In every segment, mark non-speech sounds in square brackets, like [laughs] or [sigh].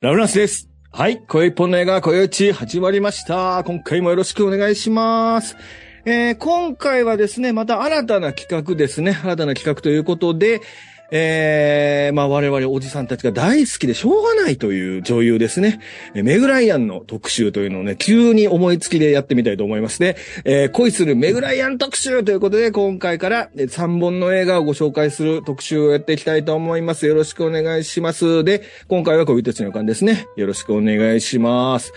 ラブランスです。はい。声一本の映画、声打ち始まりました。今回もよろしくお願いします。えー今回はですね、また新たな企画ですね。新たな企画ということで、えー、まあ我々おじさんたちが大好きでしょうがないという女優ですね。えメグライアンの特集というのをね、急に思いつきでやってみたいと思いますね。えー恋するメグライアン特集ということで、今回から3本の映画をご紹介する特集をやっていきたいと思います。よろしくお願いします。で、今回は恋たちの予感ですね。よろしくお願いします。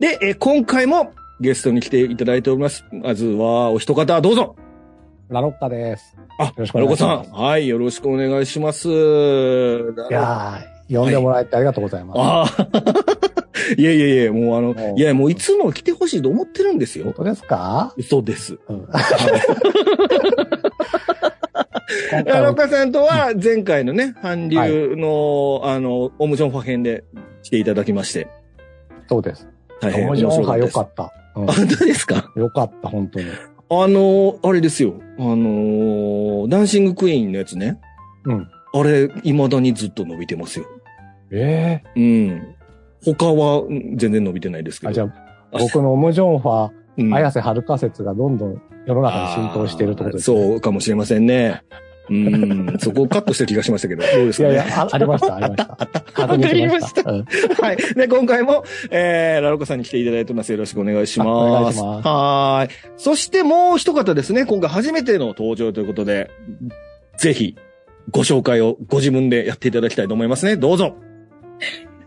で、えー今回もゲストに来ていただいております。まずは、お一方、どうぞ。ラロッカです。あ、よろしくお願いします。はい、よろしくお願いします。いやー、呼んでもらえてありがとうございます。ああ。[laughs] いやいやいや、もうあのいや、もういつも来てほしいと思ってるんですよ。本当ですか？嘘です。うん。ラロカさんとは前回のね、韓流の、あの、オムジョンファ編で来ていただきまして、そうです。大変面面白白かったです。さ良かった。うんあ本当ですか？よかった、本当に。あの、あれですよ。あの、ダンシングクイーンのやつね。うん。あれ、未だにずっと伸びてますよ。えうん。他はうん全然伸びてないですけえあ、ど。じゃあ、僕のオムジョンファうんー、綾瀬はるか説がどんどん世の中に浸透しているってことですね。そうかもしれませんね。うん。そこをカットした気がしましたけど、どうですかね？いやいや、あありました、ありました。[laughs] 確認しました。うんはい。で、今回も、えー、ラロコさんに来ていただいてます。よろしくお願いします。あお願いしますはーい。そしてもう一方ですね、今回初めての登場ということで、ぜひ、ご紹介をご自分でやっていただきたいと思いますね。どうぞ。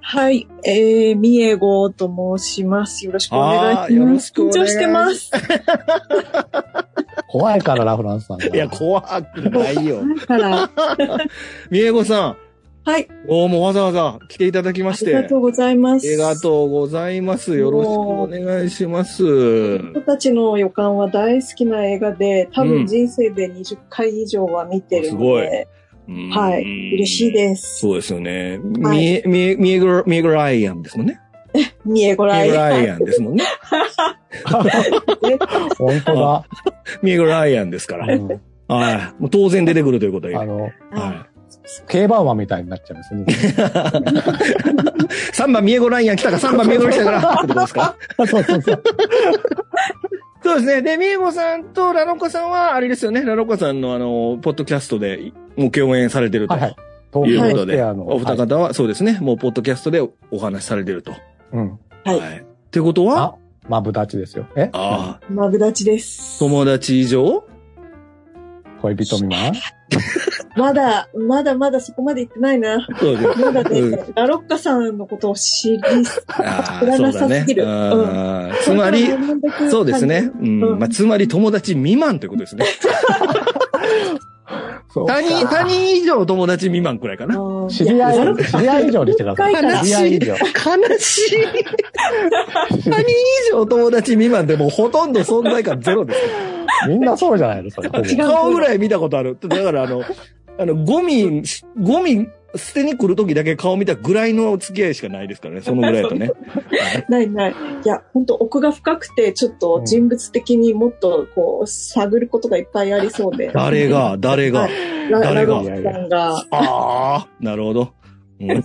はい、えー、みえごと申します。よろしくお願いします。よろしくお願い緊張してます。[laughs] 怖いから、ラフランスさんが。いや、怖くないよ。だから、みえごさん、はい、どうもわざわざ来ていただきまあして。りがとうございます。ありがとうございます。よろしくお願いします。人たちの予感は大好きな映画で、多うん分人生で20回以上は見てるのすごいで、うんはい、嬉しいです。そうですよね。はいみえ、みえ、みえぐら、みえぐらいアンですもんね。みえごらい。みえぐらいアンですもんね。[laughs] 本当だ。ミーグライアンですから。うんはい。もう当然出てくるということで。はあの、い。競馬馬みたいになっちゃうんですね。3番ミエゴライアン来たか、3番ミエゴライアン来たから、ってことですか？[laughs] そうそうそう。そうですね。で、ミエゴさんとラロコさんは、あれですよね。ラロコさんのあの、ポッドキャストで、もう共演されてると。はいはい。ということで、あの、お二方は、そうですね。もう、ポッドキャストでお話しされてると。うん。はいい。ってことは？あ、マブダチですよ。え？ああ、マブダチです。友達以上？恋人未満？まだ、まだまだそこまで行ってないな。そうです。まだね、うラロッカさんのことを知り、ああ、知らなそうだねさすぎ。るうんつまり、そうですね。うん。うんまあ、つまり友達未満ということですね。[laughs] 他人、他人以上友達未満くらいかな。知り合い、知り合い以上にしてください。一回から知り合い。悲しい。他人以上友達未満でもうほとんど存在感ゼロです。みんなそうじゃないの顔ぐらい見たことある。だからあの、あの、ゴミ、ゴミ捨てに来るときだけ顔見たぐらいの付き合いしかないですからね。そのぐらいだとね。[laughs] ないない。いや、本当奥が深くて、ちょっと人物的にもっとこう、探ることがいっぱいありそうで。誰が、誰が？ラ誰が？ああ、なるほど。うん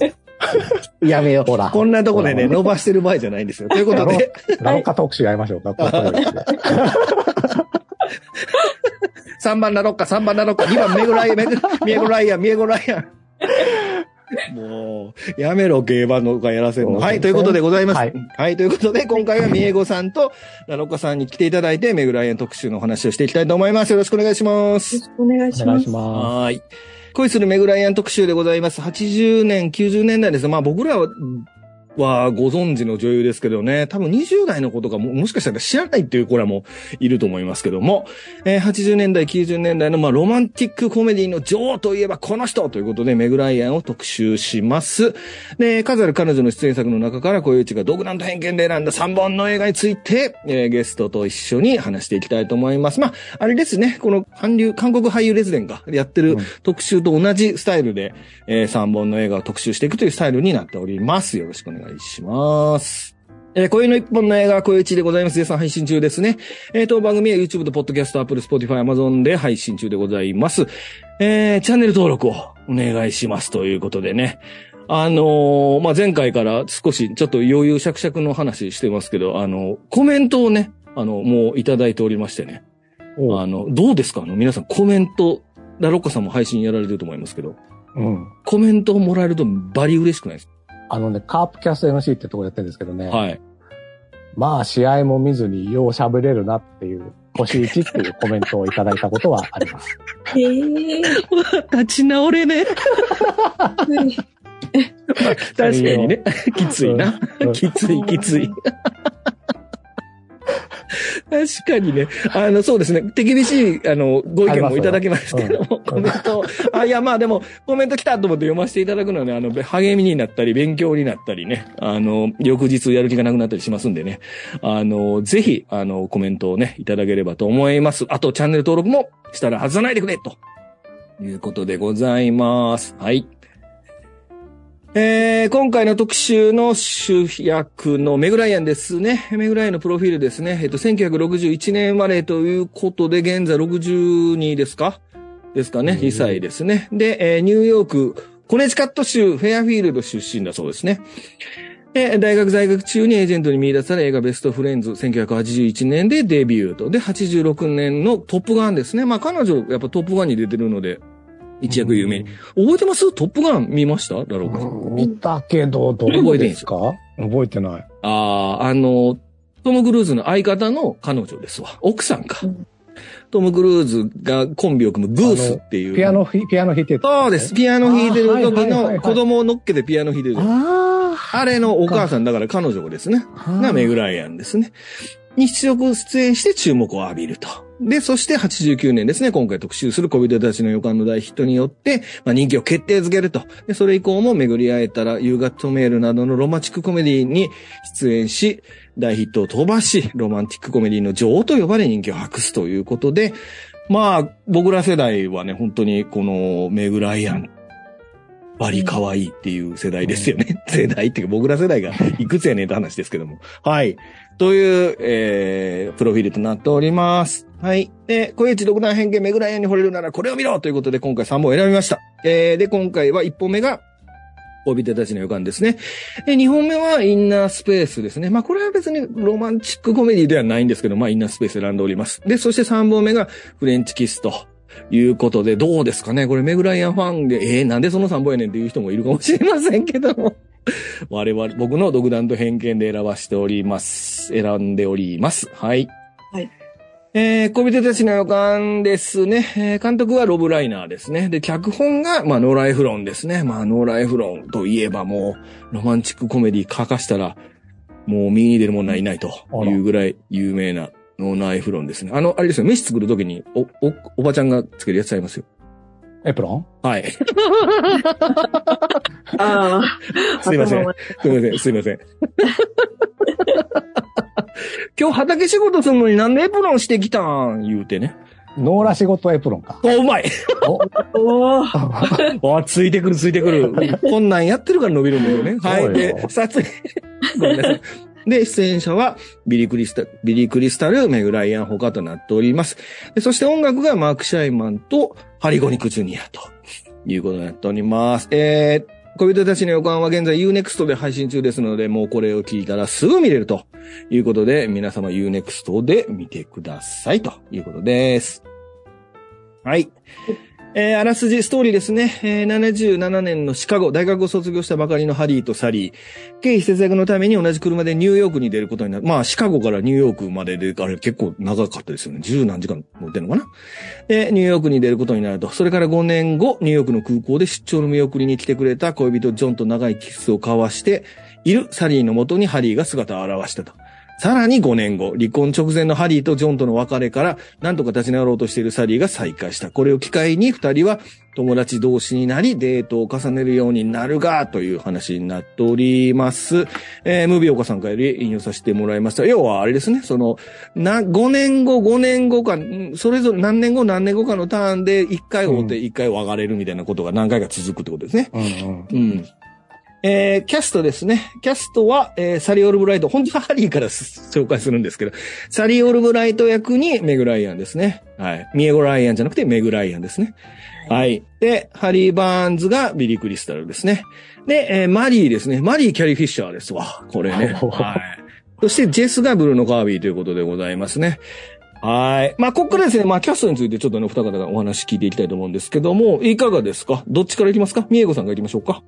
[laughs] やめよう。ほらこんなとこでね、伸ばしてる場合じゃないんですよ。ということで、ラロカ特集やりましょうか？ここで3番ラロッカ、3番ラロッカ、2番メグライアン、メグ、ライアン、ミエゴライアン。[laughs] もう、やめろ、競馬のがやらせるの。はい、ということでございます。ははいい、ということで、今回はミエゴさんとラロッカさんに来ていただいて、メグライアン特集のお話をしていきたいと思います。よろしくお願いしますよ。ろしくお願いしますお願いし。まはーい。恋するメグライアン特集でございます。80年、90年代です。まあ僕らは、はご存知の女優ですけどね、多分20代の子とかももしかしたら知らないっていう子らもいると思いますけども、えー80年代、90年代のまあロマンティックコメディの女王といえばこの人ということでメグライアンを特集します。で、数ある彼女の出演作の中から小内が独断と偏見で選んだ3本の映画について、えーゲストと一緒に話していきたいと思います。まあ、あれですね、この韓流、韓国俳優列伝がやってるうん特集と同じスタイルで、え3本の映画を特集していくというスタイルになっております。よろしくお願いします。えー、今宵の一本の映画は今宵一でございます。絶賛配信中ですね。えー、当番組は YouTube と Podcast、Apple、Spotify、Amazon で配信中でございます。えー、チャンネル登録をお願いしますということでね。あのーまあ、前回から少しちょっと余裕しゃくしゃくの話してますけど、あの、コメントをね、あの、もういただいておりましてね。おあの、どうですか？あの、皆さんコメント、ラロッカさんも配信やられてると思いますけど、うん。コメントをもらえるとバリ嬉しくないですあのね、カープキャスト NC ってとこやってるんですけどね。かはい。まあ、試合も見ずによう喋れるなっていう、星1っていうコメントをいただいたことはあります。へ [laughs] え。立ち直れね。[laughs] 確かにね。きついな。うんきつい、きつい。確かにね。あの、そうですね。手厳しい、あの、ご意見もいただきましたけども、コメント、あ、いや、まあでも、コメント来たと思って読ませていただくのはね、あの、励みになったり、勉強になったりね、あの、翌日やる気がなくなったりしますんでね、あの、ぜひ、あの、コメントをね、いただければと思います。あと、チャンネル登録もしたら外さないでくれ、ということでございます。はい。えー、今回の特集の主役のメグライアンですね。メグライアンのプロフィールですね。えっと、1961年生まれということで、現在62ですか？ですかね。うん2歳ですね。で、えーニューヨーク、コネチカット州フェアフィールド出身だそうですね。で、大学在学中にエージェントに見出され映画ベストフレンズ1981年でデビューと。で、86年のトップガンですね。まあ彼女、やっぱトップガンに出てるので、一躍有名に。覚えてます？トップガン見ました？ラローカさん。うん見たけど、どうですか？覚えてない。ああ、あの、トム・クルーズの相方の彼女ですわ。奥さんか。うんトム・クルーズがコンビを組むグースっていう。ピアノひ、ピアノ弾いてた。そうです。ピアノ弾いてる時の子供を乗っけてピアノ弾いてる。ああれのお母さんだから彼女ですね。あ。がメグライアンですね。に出力出演して注目を浴びると。で、そして89年ですね、今回特集する小人たちの予感の大ヒットによって、まあ、人気を決定づけると。で、それ以降も巡り会えたら、夕方メールなどのロマンチックコメディに出演し、大ヒットを飛ばし、ロマンティックコメディの女王と呼ばれ人気を博すということで、まあ、僕ら世代はね、本当にこのメグライアン、バリ可愛いっていう世代ですよね。世代っていうか僕ら世代が [laughs] いくつやねんって話ですけども。はい。という、えー、プロフィールとなっております。はい。で、小市独断偏見メグライアンに惚れるならこれを見ろということで今回3本選びました。えー、で、今回は1本目が、恋人たちの予感ですね。で、2本目はインナースペースですね。まあ、これは別にロマンチックコメディではないんですけど、まあ、インナースペース選んでおります。で、そして3本目がフレンチキスと。いうことで、どうですかね？これメグライアンファンで、えー、なんでその3本やねんっていう人もいるかもしれませんけども。[laughs] 我々、僕の独断と偏見で選ばしております。選んでおります。はい。はい。えー、恋人たちの予感ですね。えー、監督はロブ・ライナーですね。で、脚本が、まあ、ノーライフロンですね。まあ、ノーライフロンといえばもう、ロマンチックコメディ書かしたら、もう右に出る者はいないというぐらい有名なノーライフロンですね。あの、あれですよ、飯作るときに、お、お、おばちゃんがつけるやつありますよ。エプロン？はい。ああ。[laughs] すいません。すいません、すいません。今日畑仕事するのになんでエプロンしてきたん？言うてね。ノーラ仕事エプロンか。お、うまいおお [laughs] ついてくるついてくる。こんなんやってるから伸びるんだよね。はい。で、撮影、ごめんなさい。で、出演者は、ビリー・クリスタル、ビリー・クリスタル、メグ・ライアン他となっております。そして音楽がマーク・シャイマンとハリゴニック・ジュニアということになっております。えー、恋人たちの予感は現在 Unext で配信中ですので、もうこれを聞いたらすぐ見れるということで、皆様 Unext で見てくださいということです。はい。えー、あらすじストーリーですね。えー、77年のシカゴ、大学を卒業したばかりのハリーとサリー。経費節約のために同じ車でニューヨークに出ることになる。まあ、シカゴからニューヨークまでで、あれ結構長かったですよね。十何時間乗ってんのかなで、ニューヨークに出ることになると。それから5年後、ニューヨークの空港で出張の見送りに来てくれた恋人ジョンと長いキスを交わしているサリーのもとにハリーが姿を現したと。さらに5年後、離婚直前のハリーとジョンとの別れから、なんとか立ち直ろうとしているサリーが再会した。これを機会に二人は友達同士になり、デートを重ねるようになるが、という話になっております。えー、ムービー岡さんから引用させてもらいました。要はあれですね、その、な、5年後、5年後か、んそれぞれ何年後、何年後かのターンで、1回会うて、1回別れるみたいなことが何回か続くってことですね。うんうん。うん。えー、キャストですね。キャストは、えー、サリー・オルブライト、本当はハリーから紹介するんですけど、サリー・オルブライト役にメグ・ライアンですね。はい。ミエゴ・ライアンじゃなくてメグ・ライアンですね。はい。で、ハリー・バーンズがビリー・クリスタルですね。で、えー、マリーですね。マリー・キャリー・フィッシャーですわ。これね。はい。そして、ジェスがブルーノ・カービーということでございますね。はい。まあ、ここからですね、まあ、キャストについてちょっとね、お二方がお話聞いていきたいと思うんですけども、いかがですか？どっちからいきますか？みえごさんがいきましょうか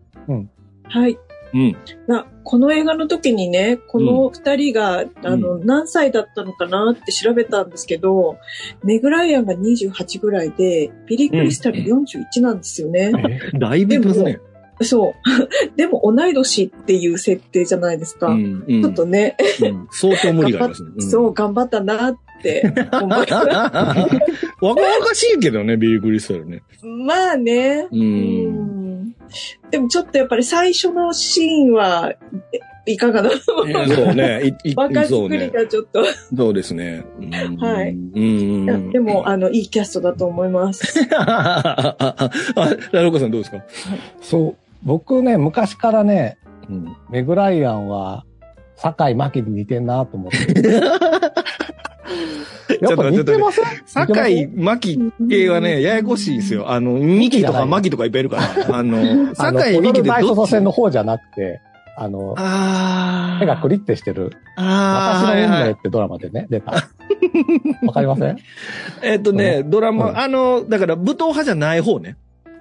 はい。うん。なこの映画の時にね、この二人が、あの、何歳だったのかなって調べたんですけど、メグライアンが28ぐらいで、ビリー・クリスタル41なんですよね。だいぶいますね。そう。[laughs] でも同い年っていう設定じゃないですか。うん。うん。ちょっとね、うん相当無理がありますね。うんそう、頑張ったなって [laughs] 若々しいけどね、ビリー・クリスタルね。[laughs] まあね。う。うんんでもちょっとやっぱり最初のシーンは、えいかがなそうね。いい [laughs] 若そうね。作りがちょっと。そうですね。うんはいうん。でも、あの、いいキャストだと思います。[laughs] あ、ラロコさんどうですか？そう。僕ね、昔からね、うん。メグライアンは、坂井真紀に似てんなと思って。[laughs] [laughs] やっぱ似てません？坂井真紀系はね、ややこしいですよ。あの、ミキとかマキとかいっぱいいるから。あの、あの、[laughs] 坂井美紀でどっち？戦の方じゃなくて、あの、あ目がクリってしてる、あー。私の運命ってドラマでね、出た。[laughs] わかりません？えっとね、ドラマ、うん。あの、だから武闘派じゃない方ね。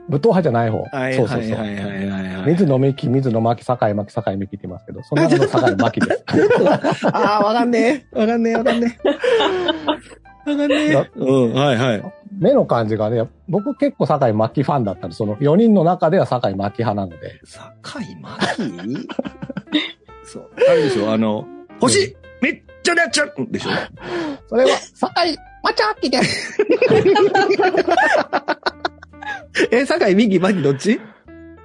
武闘派じゃない方。はいそうそうそう。はいはいはいはいはい。水野美紀、水野真紀、坂井真紀、坂井美紀って言いますけど、その中の坂井真紀です。[laughs] ああ、わかんねえ。わかんねえ、わかんねえ。わかんねえ。うん、はいはい。目の感じがね、僕結構坂井真紀ファンだったんで、その4人の中では坂井真紀派なので。坂井真紀そう。あれでしょ、あの、星、めっちゃなっちゃうでしょ？[laughs] それは、坂井真紀です [laughs] え、坂井美紀、真紀どっち？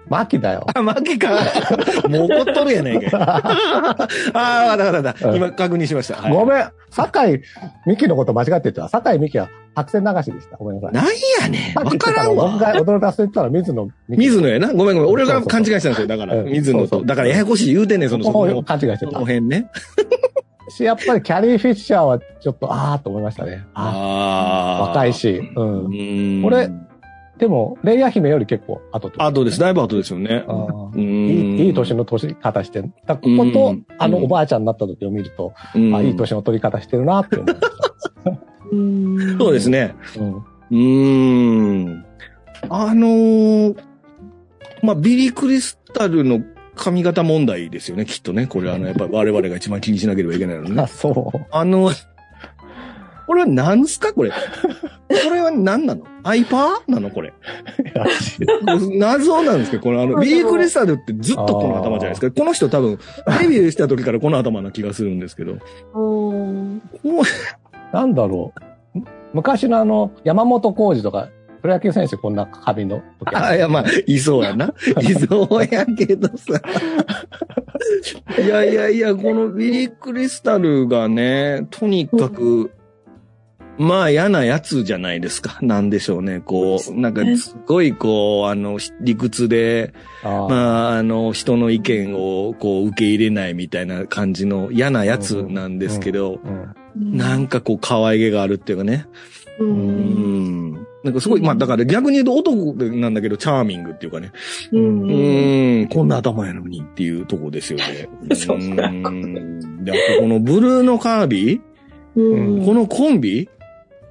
真紀だよ。あ、真紀か。[laughs] もう怒っとるやないかい。[laughs] ああ、わかったわかった今確認しました。はいごめん。坂井美紀のこと間違ってた。坂井美紀は白線流しでした。ごめんなさい。なんやねん。わからんわ。驚かせてたら水野。水野やな。ごめんごめん。俺が勘違いしたんですよ。だから、うん水野と。だからややこしい言うてんねん、その、そここの、勘違いしてたその。辺ね。し、やっぱりキャリー・フィッシャーはちょっと、あーと思いましたね。あああ。若い。し。う。うんん。これでも、レイヤ姫より結構後と。後です。だいぶ後ですよね。いいいい年の年方してる。だこことうん、あのおばあちゃんになった時を見ると、うんあいい年の取り方してるなって思いましそうですね。うん。うーん。あのーまあ、ビリー・クリスタルの髪型問題ですよね、きっとね。これあの、やっぱり我々が一番気にしなければいけないの [laughs] あ、ね。そう。あの、これは何すかこれ。これは何なの？アイパー？なのこれ。謎なんですけど、このあの、ビリー・クリスタルってずっとこの頭じゃないですか。この人多分、デビューした時からこの頭な気がするんですけど。なんだろう。む昔のあの、山本浩二とか、プロ野球選手こんな髪の時うあ、いや、まあ、いそうやな。いそうやけどさ。いやいやいや、このビリー・クリスタルがね、とにかく、まあ嫌なやつじゃないですか。[laughs] なんでしょうね。こう、なんかすごいこう、あの、理屈で、まあ、あの、人の意見をこう受け入れないみたいな感じの嫌なやつなんですけど、うん。なんかこう可愛げがあるっていうかね。ううんん。なんかすごい、まあだから逆に言うと男なんだけど、チャーミングっていうかね。ううんーん、こんな頭やのにっていうとこですよね。[laughs] そううんで、あとこのブルーのカービィ、うんこのコンビ、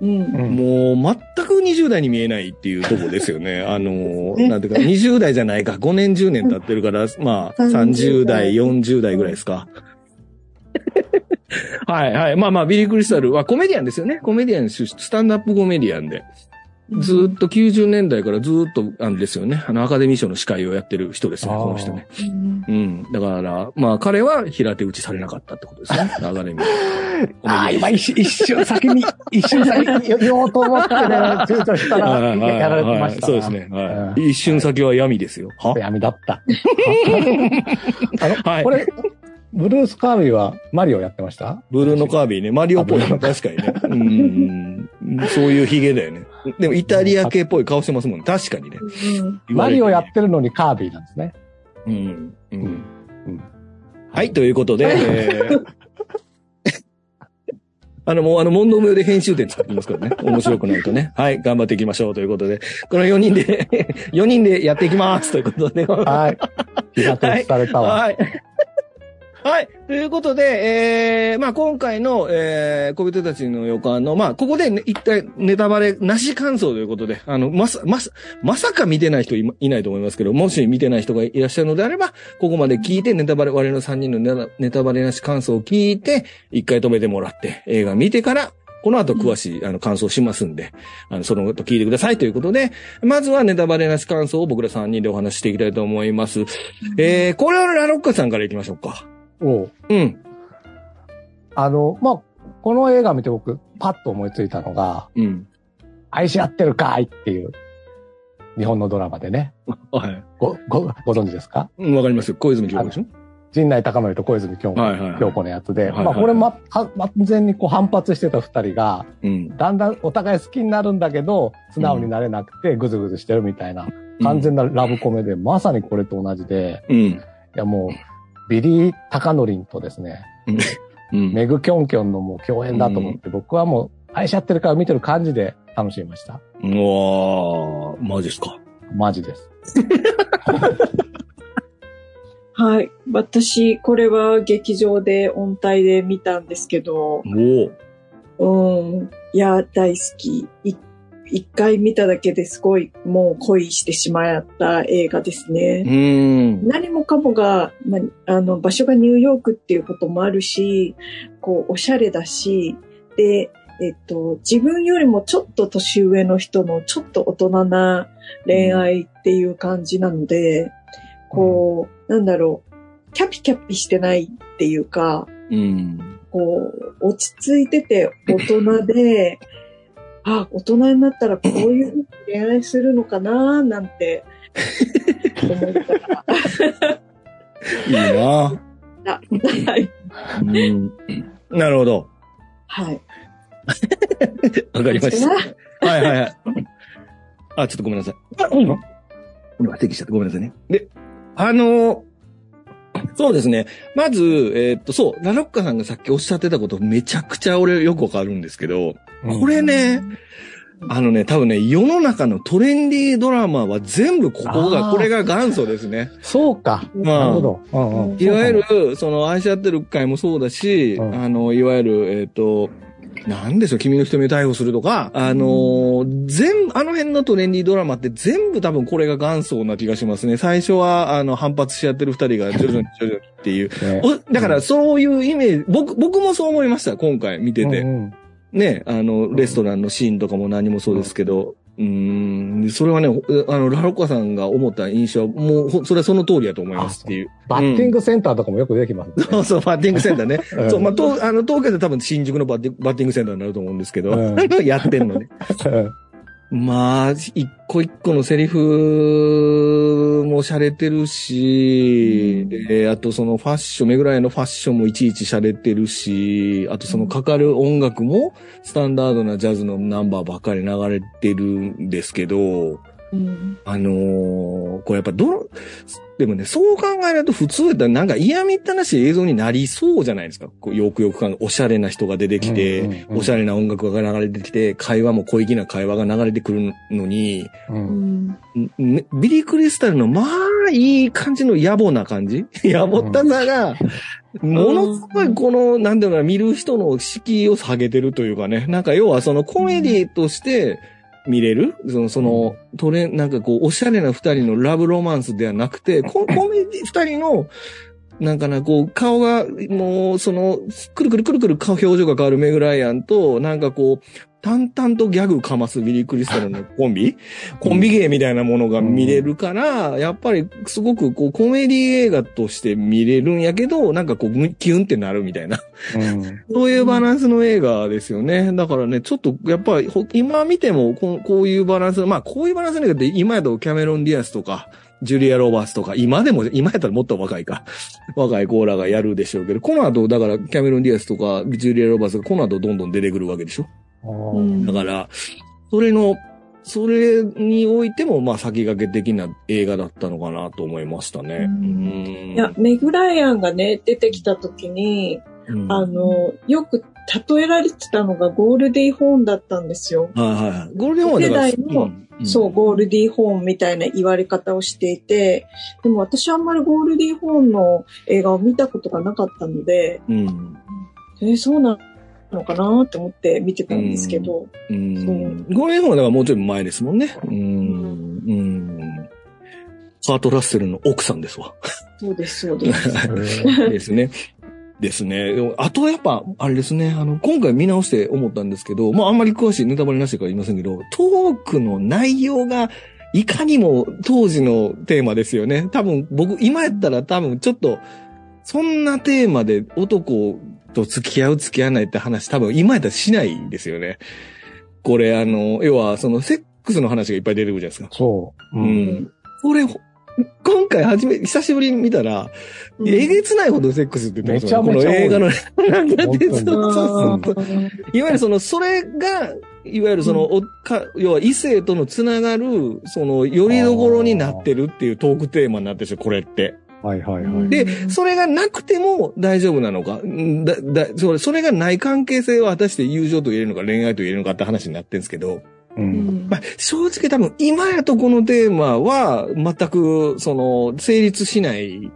もう全く20代に見えないっていうとこですよね。[laughs] あの、ねなんていうか、20代じゃないか、5年10年経ってるから、まあ、30代、40代ぐらいですか。[laughs] はいはい。まあまあ、ビリー・クリスタルはコメディアンですよね。コメディアン出身、スタンドアップコメディアンで。ずーっと90年代からずーっと、あれですよね。あの、アカデミー賞の司会をやってる人ですよね、この人ね。うんうん。だから、まあ、彼は平手打ちされなかったってことですね。[laughs] アカデミー。ああ、今一瞬、先に、[laughs] 一瞬先に言おうと思ってね、躊躇したら、やられてました。そうですね。はうい。一瞬先は闇ですよ。は闇だった。[laughs] あの、はいこれ、ブルース・カービーはマリオやってました？ブルーのカービィね。マリオっぽいな。確かにね。うん。そういうヒゲだよね。でもイタリア系っぽい顔してますもんね。確かにね。うんマリオやてってるのにカービィなんですね。うん。うんうんはい、ということで、えーあの、もう、あの、問答無用で編集点使ってますからね。面白くないとね。はい、頑張っていきましょうということで、この4人で、[laughs] 4人でやっていきますということで。はい。気が通されたわ。はい。はい。ということで、えー、まあ今回の、えー、小人たちの予感の、まあここで、ね、一体ネタバレなし感想ということで、あの、まさ、まさ、まさか見てない人いいないと思いますけど、もし見てない人がいらっしゃるのであれば、ここまで聞いて、ネタバレ、我々の3人のネタネタバレなし感想を聞いて、一回止めてもらって、映画見てから、この後詳しい、あの、感想しますんで、あの、そのこと聞いてくださいということで、まずはネタバレなし感想を僕ら3人でお話ししていきたいと思います。えー、これはラロッカさんからいきましょうか。おううん。あの、まあ、この映画見て僕、パッと思いついたのが、うん。愛し合ってるかいっていう、日本のドラマでね。はい。ご、ご、ご存知ですか？うん、わかりますよ。小泉京子でしょ？陣内高則と小泉京子,、はいはいはい京子のやつで、はいはいまあこれま、は完全にこう反発してた二人が、うん。だんだんお互い好きになるんだけど、素直になれなくてぐずぐずしてるみたいな、完全なラブコメで、まさにこれと同じで、うん。いやもう、ビリー・タカノリンとですね、うん。メグ・キョンキョンのもう共演だと思って、僕はもう愛し合ってるから見てる感じで楽しみました。うわー、マジっすか。マジです。はい。私、これは劇場で音体で見たんですけど、おお。うん。いや、大好き。い一回見ただけですごいもう恋してしまった映画ですうね。ん。何もかもが、まあ、あの、場所がニューヨークっていうこともあるし、こう、おしゃれだし、で、えっと、自分よりもちょっと年上の人のちょっと大人な恋愛っていう感じなので、こう、なんだろう、キャピキャピしてないっていうか、うん。こう、落ち着いてて大人で、[laughs] あ、大人になったらこういう恋愛するのかななんて思ったら、[laughs] いいなあはい。うん。なるほど。はい。わかりました。かはいはいはい。あ、ちょっとごめんなさい。今、今、適しちゃってごめんなさいね。で、あのそうですね。まず、えーっと、そう、ラロッカさんがさっきおっしゃってたことめちゃくちゃ俺よくわかるんですけど、これね、あのね、多分ね、世の中のトレンディードラマは全部ここが、これが元祖ですね。そうか。まあなるほど。うんうんいわゆる、その、愛し合ってる会もそうだし、うんあの、いわゆる、えっ、と、なんでしょう、君の瞳を逮捕するとか、あのー全部、あの辺のトレンディードラマって全部多分これが元祖な気がしますね。最初は、あの、反発し合ってる二人が [laughs] 徐々に徐々にっていう。ねおだからそういうイメージ、僕、僕もそう思いました、今回見てて。うんうんね、あの、レストランのシーンとかも何もそうですけど、うーん、それはね、あの、ラロッカさんが思った印象は、もう、ほそれはその通りだと思いますっていう。バッティングセンターとかもよく出てきますね。[laughs] そうそう、バッティングセンターね。[laughs] うんそう、まあ、と、あの、東京で多分新宿のバッティングセンターになると思うんですけど、うんやってんのね。[laughs] うんまあ、一個一個のセリフも洒落てるし、で、あとそのファッション、めぐらいのファッションもいちいち洒落てるし、あとそのかかる音楽もスタンダードなジャズのナンバーばっかり流れてるんですけど、うん。あのーこれやっぱどの、でもね、そう考えると普通だったらなんか嫌みったらしい映像になりそうじゃないですか。こうよくよく考えおしゃれな人が出てきて、うんうんうんおしゃれな音楽が流れてきて、会話も小粋な会話が流れてくるのに、ううん。んねビリー・クリスタルのまあいい感じの野暮な感じ？[laughs] 野暮ったさが、ものすごいこの、なんていうのかな、見る人の敷居を下げてるというかね。なんか要はそのコメディとして見れる？その、その、トレなんかこう、おしゃれな二人のラブロマンスではなくて、ココメディ二人の、なんかな、こう、顔が、もう、その、くるくるくるくる顔表情が変わるメグライアンと、なんかこう、淡々とギャグかますビリー・クリスタルのコンビ？[laughs] コンビ芸みたいなものが見れるから、やっぱりすごくこうコメディ映画として見れるんやけど、なんかこうむキュンってなるみたいな。うんそういうバランスの映画ですよね。だからね、ちょっとやっぱりほ今見てもこうこういうバランス、まあこういうバランスの映画って今やとキャメロン・ディアスとか、ジュリア・ロバーツとか、今でも、今やったらもっと若いか。若いコーラがやるでしょうけど、この後、だから、キャメロン・ディアスとか、ジュリア・ロバーツがこの後どんどん出てくるわけでしょ？うんだから、それの、それにおいても、まあ、先駆け的な映画だったのかなと思いましたね。うんいや、メグライアンがね、出てきた時に、うんあの、よく例えられてたのがゴールディホーンだったんですよ。はいはいはい。ゴールデンホーン世代のんそう、ゴールディホーンみたいな言われ方をしていて、でも私あんまりゴールディホーンの映画を見たことがなかったので、うん。えーそうなのかなって思って見てたんですけど、うん。ゴールデンホーだからもうちょい前ですもんね。うん。うん。ハート・ラッセルの奥さんですわ。そうです、そうです。[laughs] ですね。ですね。あとやっぱ、あれですね、あの、今回見直して思ったんですけど、まああんまり詳しいネタバレなしから言いませんけど、トークの内容が、いかにも当時のテーマですよね。多分僕、今やったら多分ちょっと、そんなテーマで男と付き合う付き合わないって話多分今やったらしないですよね。これあの、要はそのセックスの話がいっぱい出てくるじゃないですか。そう。ううん。ん。これ、今回初め、久しぶりに見たら、うんえげつないほどセックスって言ってますよねめちゃめちゃ多いこの映画の中で。そうそうそううんいわゆるその、それが、いわゆるその、おか、要は異性とのつながる、その、よりどころになってるっていうトークテーマになってるんですよ、これって。はいはいはい。で、それがなくても大丈夫なのか、んだ、だ、それ、それがない関係性は果たして友情と言えるのか恋愛と言えるのかって話になってるんですけど、う。うんんまあ、正直多分今やとこのテーマは全くその成立しない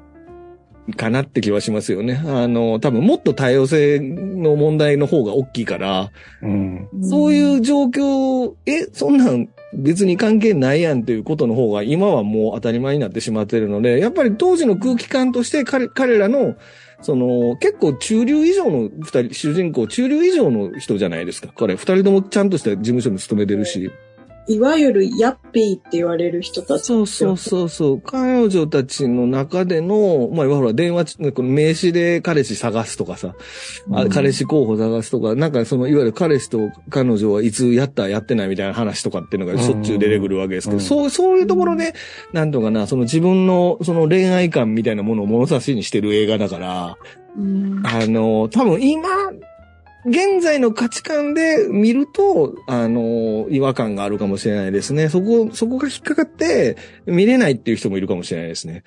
かなって気はしますよね。あの、多分もっと多様性の問題の方が大きいから、うん。そういう状況、え、そんなん別に関係ないやんっていうことの方が今はもう当たり前になってしまってるので、やっぱり当時の空気感として彼彼らの、その、結構中流以上の二人、主人公中流以上の人じゃないですか。彼二人ともちゃんとした事務所に勤めてるし。いわゆるヤッピーって言われる人たち。そうそうそうそう。彼女たちの中での、まあ、ほら、電話、この名刺で彼氏探すとかさ、あうん。彼氏候補探すとか、なんかその、いわゆる彼氏と彼女はいつやったやってないみたいな話とかっていうのがしょっちゅう出てくるわけですけど、うん。そう、そういうところで、なんとかな、その自分のその恋愛観みたいなものを物差しにしてる映画だから、うん。あの、多分今、現在の価値観で見ると、あの、違和感があるかもしれないですね。そこ、そこが引っかかって見れないっていう人もいるかもしれないですね。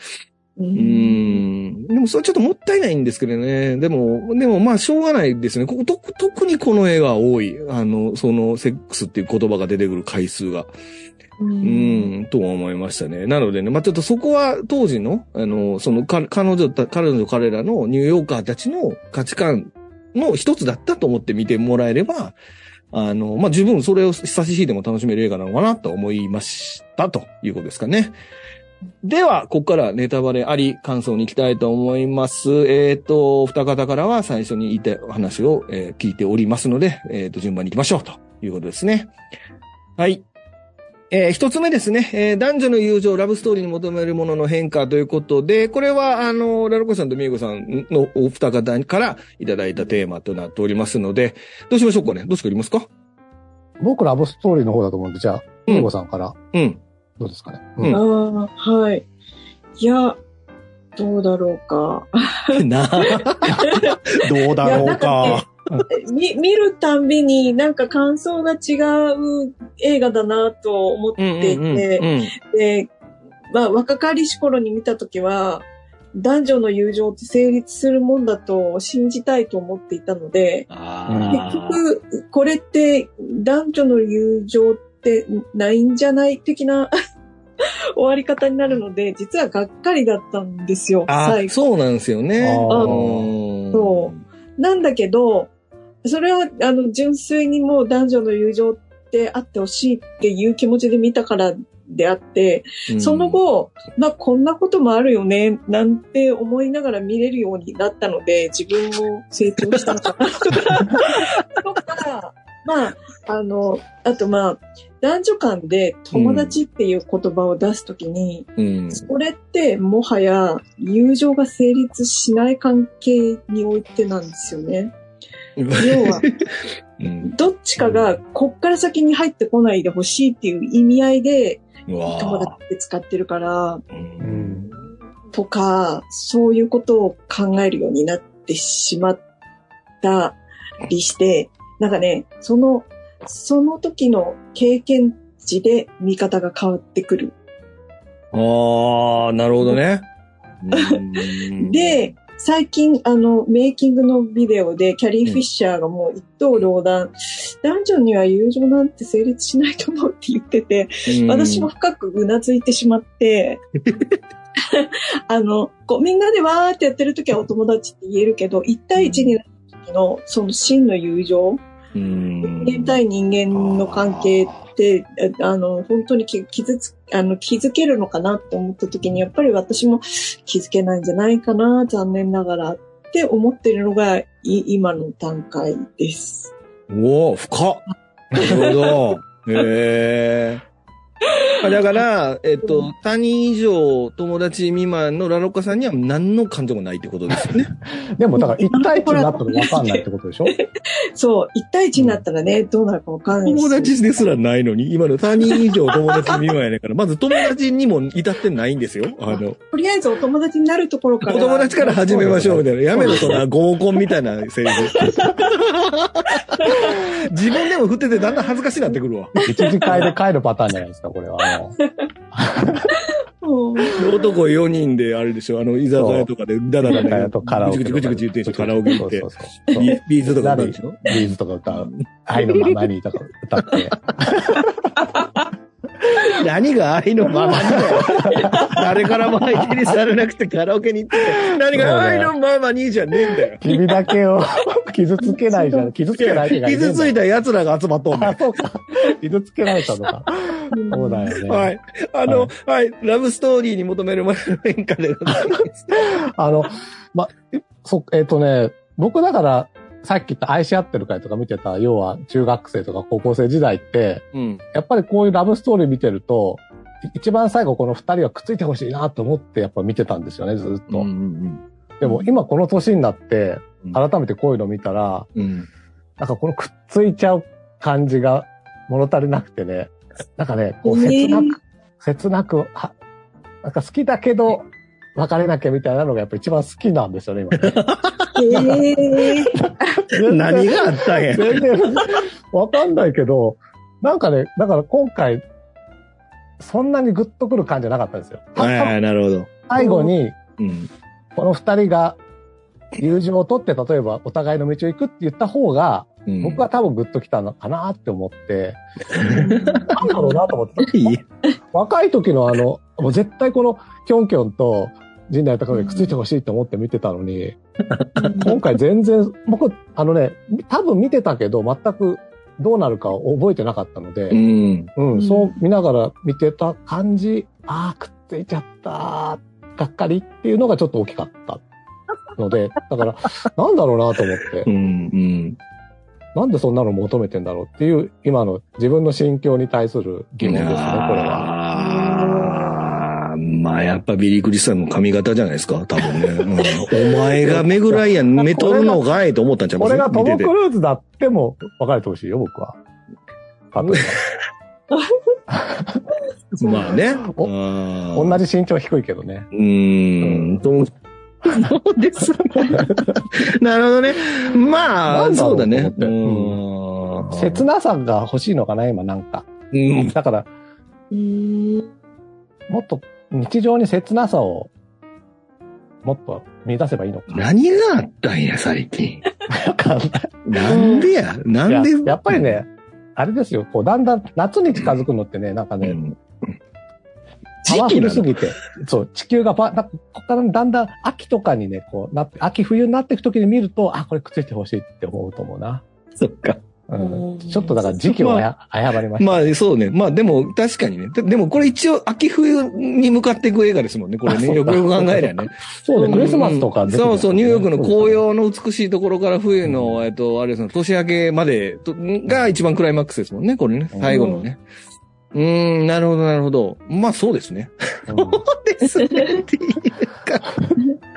うん。でもそれちょっともったいないんですけどね。でも、でもまあしょうがないですね。ここ特特にこの映画は多い。あの、そのセックスっていう言葉が出てくる回数が。ううんん、とは思いましたね。なのでね、まあちょっとそこは当時の、あの、そのか彼女た、彼女彼らのニューヨーカーたちの価値観の一つだったと思って見てもらえれば、あの、まあ十分それを差しいても楽しめる映画なのかなと思いましたということですかね。では、ここからネタバレあり感想に行きたいと思います。えっ、と、二方からは最初に言った話を、えー聞いておりますので、えっ、と、順番に行きましょうということですね。はい。えー一つ目ですね、えー男女の友情、ラブストーリーに求めるものの変化ということで、これは、あの、ラルコさんとミエゴさんのお二方からいただいたテーマとなっておりますので、どうしましょうかね？どうしか？ありますか？僕ラブストーリーの方だと思うんで、じゃあ、うんミゴさんからうん。どうですかね？うんああ、はい。いや、どうだろうか。[laughs] な [laughs] どうだろうか。[laughs] み見るたんびになんか感想が違う映画だなと思っていて、で、まあ若かりし頃に見たときは、男女の友情って成立するもんだと信じたいと思っていたので、結局、これって男女の友情ってないんじゃない的な [laughs] 終わり方になるので、実はがっかりだったんですよ、あ最後。そうなんですよね。なんだけど、それは、あの、純粋にもう男女の友情ってあってほしいっていう気持ちで見たからであって、うんその後、まあ、こんなこともあるよね、なんて思いながら見れるようになったので、自分も成長したのかな、とか、とか、まあ、あの、あとまあ、男女間で友達っていう言葉を出すときに、うん。それってもはや友情が成立しない関係においてなんですよね。要は、うんどっちかがこっから先に入ってこないでほしいっていう意味合いで友達って使ってるから。とか、そういうことを考えるようになってしまったりして、なんかね、その、その時の経験ジで見方が変わってくる。ああ、なるほどね。うんで、最近、あの、メイキングのビデオで、キャリー・フィッシャーがもう一刀両断、男女には友情なんて成立しないと思うって言ってて、うん。私も深くうなずいてしまって、[laughs] あの、こうみんなでわーってやってる時はお友達って言えるけど、1対1になった時の、その真の友情、うん人間対人間の関係って、ああの、本当にき傷つ、あの、気づけるのかなって思った時に、やっぱり私も気づけないんじゃないかな、残念ながらって思ってるのが、い今の段階です。おお深っ。なるほど。へえ。あ [laughs] だから、えっと、他人以上友達未満のラロッカさんには何の感情もないってことですよね。[laughs] でもだから1対1になったら分かんないってことでしょ？[laughs] そう、1対1になったらね、どうなるかわかんないし友達ですらないのに、今の他人以上友達未満やねんから、まず友達にも至ってないんですよ。あの、とりあえずお友達になるところから。お友達から始めましょうみたいな。やめろ、そんな合コンみたいなセリフ。自分でも振っててだんだん恥ずかしいなってくるわ。一次会で帰るパターンじゃないですか、これは。男4人であれでしょ、あの、居酒屋とかでダラダラね、とカラオケ。ぐちぐちぐち言ってんでしょ、カラオケ行ってそう。そうそうビビーズとか歌うんでしょ？ビーズとか歌う。愛のままにとか歌って。[laughs] 何が愛のまま？にだよ。誰からも相手にされなくてカラオケに行ってて、何が愛のままにじゃねえんだよ。君だけを [laughs] 傷つけないじゃん。傷つけない傷ついた奴らが集まっとんねんあ、そうか。傷つけられたのか。そうだよね。はい。あの、はい、ラブストーリーに求めるまでの変化でございます。[laughs] あの、ま、えそ、えっ、とね、僕だから、さっき言った愛し合ってる会とか見てた、要は中学生とか高校生時代って、うん。やっぱりこういうラブストーリー見てると、い一番最後この二人はくっついてほしいなと思ってやっぱ見てたんですよね、ずっと。うんでも今この年になってうん、改めてこういうの見たら、うん。なんかこのくっついちゃう感じが物足りなくてね、なんかね、こうね切なく、切なく、は、なんか好きだけど、別れなきゃみたいなのがやっぱ一番好きなんですよね、今ね。え [laughs] え何があったんや。全然、わかんないけど、なんかね、だから今回、そんなにグッとくる感じじゃなかったんですよ。はいはい、なるほど。最後に、うん。この二人が友情を取って、例えばお互いの道を行くって言った方が、うん僕は多分グッときたのかなって思って、[laughs] なんだろうなと思って、若い時のあの、もう絶対このキョンキョンと陣内隆がくっついてほしいって思って見てたのに、今回全然、僕、あのね、多分見てたけど、全くどうなるかを覚えてなかったので、うん。うん、うんそう見ながら見てた感じ、ああ、くっついちゃった、がっかりっていうのがちょっと大きかったので、だから、なんだろうなと思ってう、ん。うん。なんでそんなの求めてんだろうっていう、今の自分の心境に対する疑問ですね、これは。まあ、やっぱビリー・クリスタルの髪型じゃないですか、多分ね。うん [laughs] お前がメグライアンめとるのかいと思ったんちゃいますこれがトム・クルーズだっても別れてほしいよ、僕は。[laughs] まあね。お同同じ身長低いけどね。うーん。とそうですね。[laughs] なるほどね。まあ、そううだね。切なさが欲しいのかな、今なんか。うん。だから、うんもっと日常に切なさを、もっと見出せばいいのか。何があったんや、最近？わかんないなんでや？なんで？いややっぱり、ね、あれですよ、こう、だんだん夏に近づくのってね、なんかね、うんパワフルすぎぎて、そう、地球がパ、なんかここからだんだん秋とかにね、こう、なって、秋冬になっていくときに見ると、あ、これくっついてほしいって思うと思うな。そっか。うんうんちょっとだから時期をあや、誤りました。まあ、そうね。まあ、でも、確かにね。ででも、これ一応、秋冬に向かっていく映画ですもんね。これね。よくよく考えりゃね。そうね、クリスマスとか出てくるそうそう、ニューヨークの紅そう葉の美しいところから冬の、えっと、あれですね、年明けまでとが一番クライマックスですもんね。これね。最後のね。うーん、なるほど、なるほど。まあ、そうですね。うん [laughs] ですね。っていうか。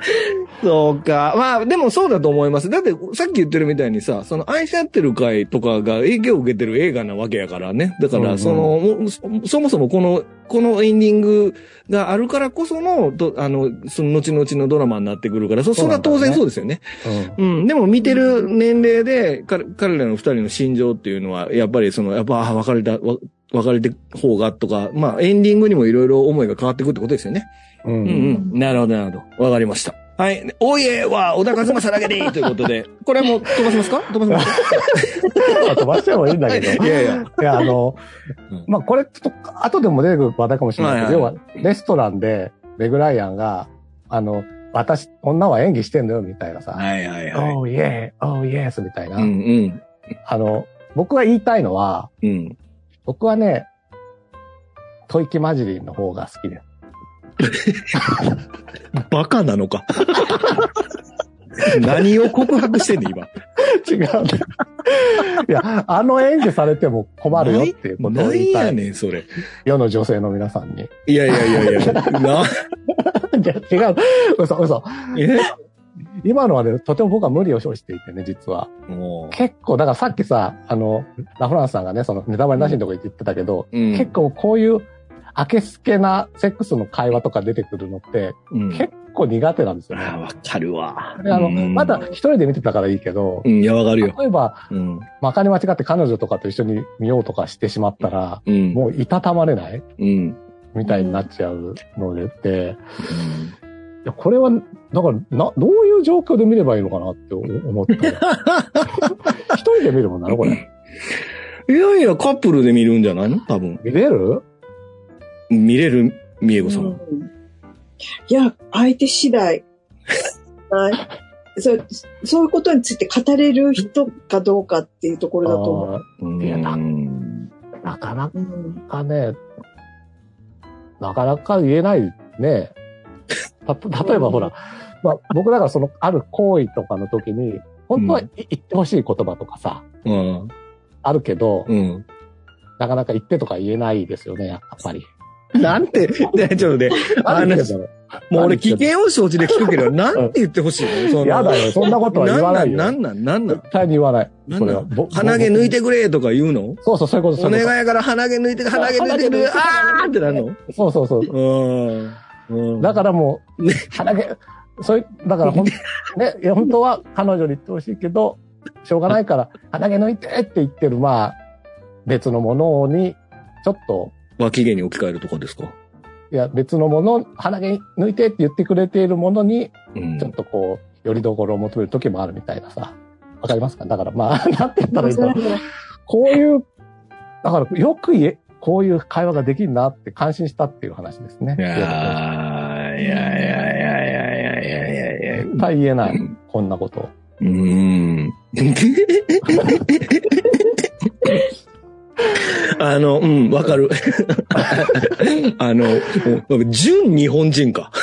[laughs] そうか。まあ、でもそうだと思います。だって、さっき言ってるみたいにさ、その愛し合ってる会とかが影響を受けてる映画なわけやからね。だから、うんうんその、もそそもそもこの、このエンディングがあるからこその、とあの、その後々のドラマになってくるから、そ、それは当然そうですよね。うん。でも見てる年齢で、彼彼らの二人の心情っていうのは、やっぱりその、やっぱ、あ、別れた、わ別れて方がとか、まあエンディングにもいろいろ思いが変わってくるってことですよね。う。うんんうん。なるほど、なるほど。わかりました。はい。おいえは小田和正だけでいいということで、[laughs] これはもう飛ばしますか？飛ばしますか？[laughs] 飛ばしてもいいんだけど。いやいや。いや、あのうん、まあ、これ、ちょっと、後でも出てくる話題かもしれないけど、はい要は、レストランで、メグライアンが、あの、私、女は演技してんのよ、みたいなさ、はいはいはい。oh yeah, oh yes, みたいな。うんうん。あの、僕が言いたいのは、うん。僕はね、吐息マジリンの方が好きです。[laughs] バカなのか。[laughs] 何を告白してんねん、今。違う。いや、あの演技されても困るよっていうことを何言いたい。やねん、それ。世の女性の皆さんに。いやいやいやいや。[laughs] な、いや違う。嘘、嘘。え？今のはね、とても僕は無理を生していてね、実は。も結構、だからさっきさ、あの、ラフランスさんがね、そのネタバレなしのとこ言ってたけど、う。うん。結構こういう、明けすけなセックスの会話とか出てくるのって、うん、結構苦手なんですよね。あわかるわ。であの、うんまだ一人で見てたからいいけどう、ん、いや、わかるよ。例えば、うん。まかに間違って彼女とかと一緒に見ようとかしてしまったら、うん。もういたたまれないうん。みたいになっちゃうのでって、いやこれは、だから、な、どういう状況で見ればいいのかなって思った。[laughs] 一人で見るもんなのこれ。いやいや、カップルで見るんじゃないの？多分。見れる？見れる、みえこさん。うんいや、相手次第。[laughs] はいそうそういうことについて語れる人かどうかっていうところだと思う。いやなーなかなうんかね、なかなか言えないね。た、例えばほら、[laughs] まあ僕だからその、ある行為とかの時に、本当はうん言ってほしい言葉とかさ、うん。あるけど、うん。なかなか言ってとか言えないですよね、やっぱり。[laughs] なんて、ね、ちょっとね、[laughs] あのもう俺危険を承知で聞くけど、なんて言ってほしい [laughs] の？やだよ、そんなことは言わないよ。なんなん、なんなん、絶対に言わない。なん？それは。な鼻毛抜いてくれとか言うの？そうそう、そういうこと、お願いやから鼻毛抜いて、鼻毛抜いてくれ、あーってなるの？と。そうそうそう。うん。うん。だからもう、ね鼻毛、そういう、だからほん、ね、いや、本当は彼女に言ってほしいけど、しょうがないから、鼻毛抜いてって言ってる、まあ、別のものに、ちょっと、脇毛に置き換えるとかですか？いや、別のもの、鼻毛抜いてって言ってくれているものに、うんちょっとこう、よりどころを求める時もあるみたいなさ。わかりますか？だからまあ、[laughs] なんて言ったらいいんだろう。こういう、だからよく言え、こういう会話ができるなって感心したっていう話ですね。いやーいやいやいやいやいやいやいや絶対言えない。こんなこと。うーん。[laughs] [laughs] あの、うん、わかる。[laughs] あの、純日本人か。[laughs]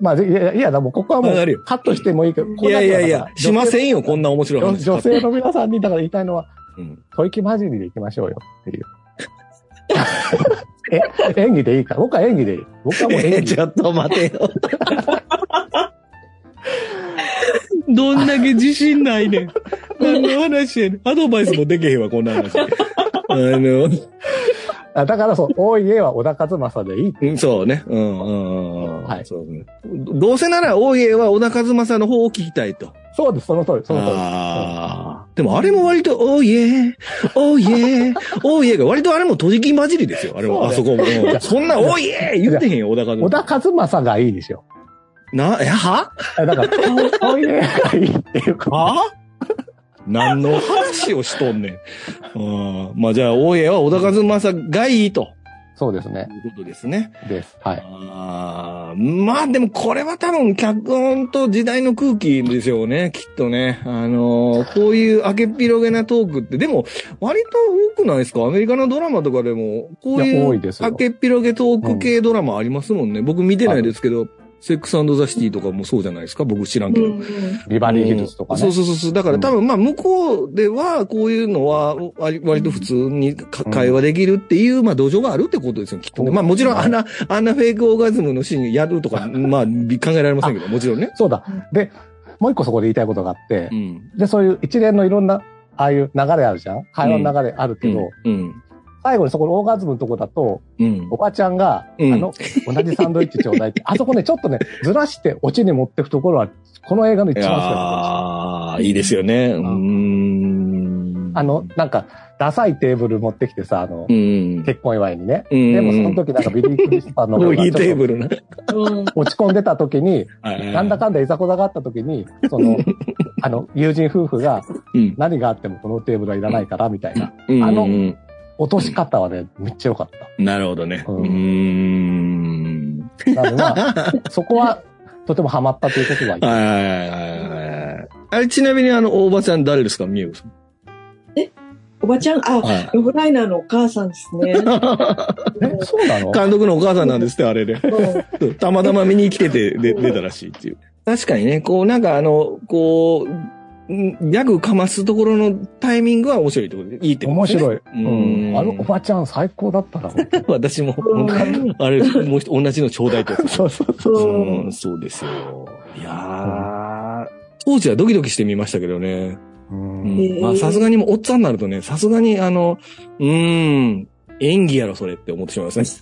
まあ、いや、いや、でもここはもうカットしてもいいけど、いやいやいや、しませんんよ、こんな面白い女話。女性の皆さんに、だから言いたいのは、うん吐息混じりで行きましょうよっていう。え、演技でいいか？ら。僕は演技でいい。僕はもう演技。ちょっと待てよ。どんだけ自信ないねん。何の話やねん。アドバイスもできへんわ、こんな話。[laughs] あの、あだからそう、多い家は小田和正でいい。うんそうね。うんうんうんうん。はいそうね。どうせなら、大家は小田和正の方を聞きたいと。そうです、その通り、その通り。ああ。でもあれも割と、おいえ、おいえ、おいえが割とあれも閉じき混じりですよ。あれも、あそこも。うんそんな、おいえ言ってへんよ、小田和小正。田和正がいいですよ。な、え、は？えだから、多い家がいいっていうか。は？何の話をしとんねん。うん。まあじゃあ、大家は小田和正がいいと。そうですね。いうことですね。です。はい。あーまあでもこれは多分脚本と時代の空気でしょうね、きっとね。あのーこういう明けっ広げなトークって、でも割と多くないですか？アメリカのドラマとかでも、こういう明けっ広げトーク系ドラマありますもんね。僕見てないですけど、セックスザシティとかもそうじゃないですか？僕知らんけど。うんうんビバリーヒルズとかね。そうそうそうそう。だから多分まあ向こうではこういうのは割割と普通に会話できるっていう、まあ土壌があるってことですよ、きっとね。そうまあもちろんあんな、あんなフェイクオーガズムのシーンやるとか、まあ考えられませんけど、もちろんね。そうだ。で、もう一個そこで言いたいことがあってう、ん。で、そういう一連のいろんな、ああいう流れあるじゃん？会話の流れあるけど、うん。最後にそこのオーガズムのとこだと、うんお。ばちゃんが、うんあの、同じサンドイッチちょうだいって、[laughs] あそこね、ちょっとね、ずらしてオチに持ってくところは、この映画の一番好きだやーいいですよね。うーん。あの、なんか、ダサいテーブル持ってきてさ、あの、うん。結婚祝いにね。うんでもその時なんかビリー・クリスタルの方が [laughs] ちょっとテーブルな。うん。落ち込んでた時に、なんだかんだいざこざがあった時に、その、[laughs] あの、友人夫婦がうん。何があってもこのテーブルはいらないから、みたいな。うんあのうん落とし方はね、めっちゃ良かった。なるほどね。ううんん。なのでまあ、[laughs] そこは、とてもハマったということはいい。はいはいはいはいはい。あれ、ちなみにあの、大場ちゃん誰ですか？みゆさん。おばちゃん、あ、はい。ロブライナーのお母さんですね。[laughs] え、そうなの？監督のお母さんなんですって、あれで。うん [laughs] たまたま見に来てて、で、出たらしいっていう。確かにね、こう、なんかあの、こう、んギャグかますところのタイミングは面白いってことで、いいってこと面ですね。白い。うんうん。あのおばちゃん最高だったな。私も、うんあれ、もう一同じのちょうだいってやつ。[laughs] そうそうそう。うんうん、そうですよ。いやー、当時はドキドキしてみましたけどね。うんまあ、さすがにもうおっさんになるとね、さすがにあの、うーん、演技やろ、それって思ってしまいますね。[laughs]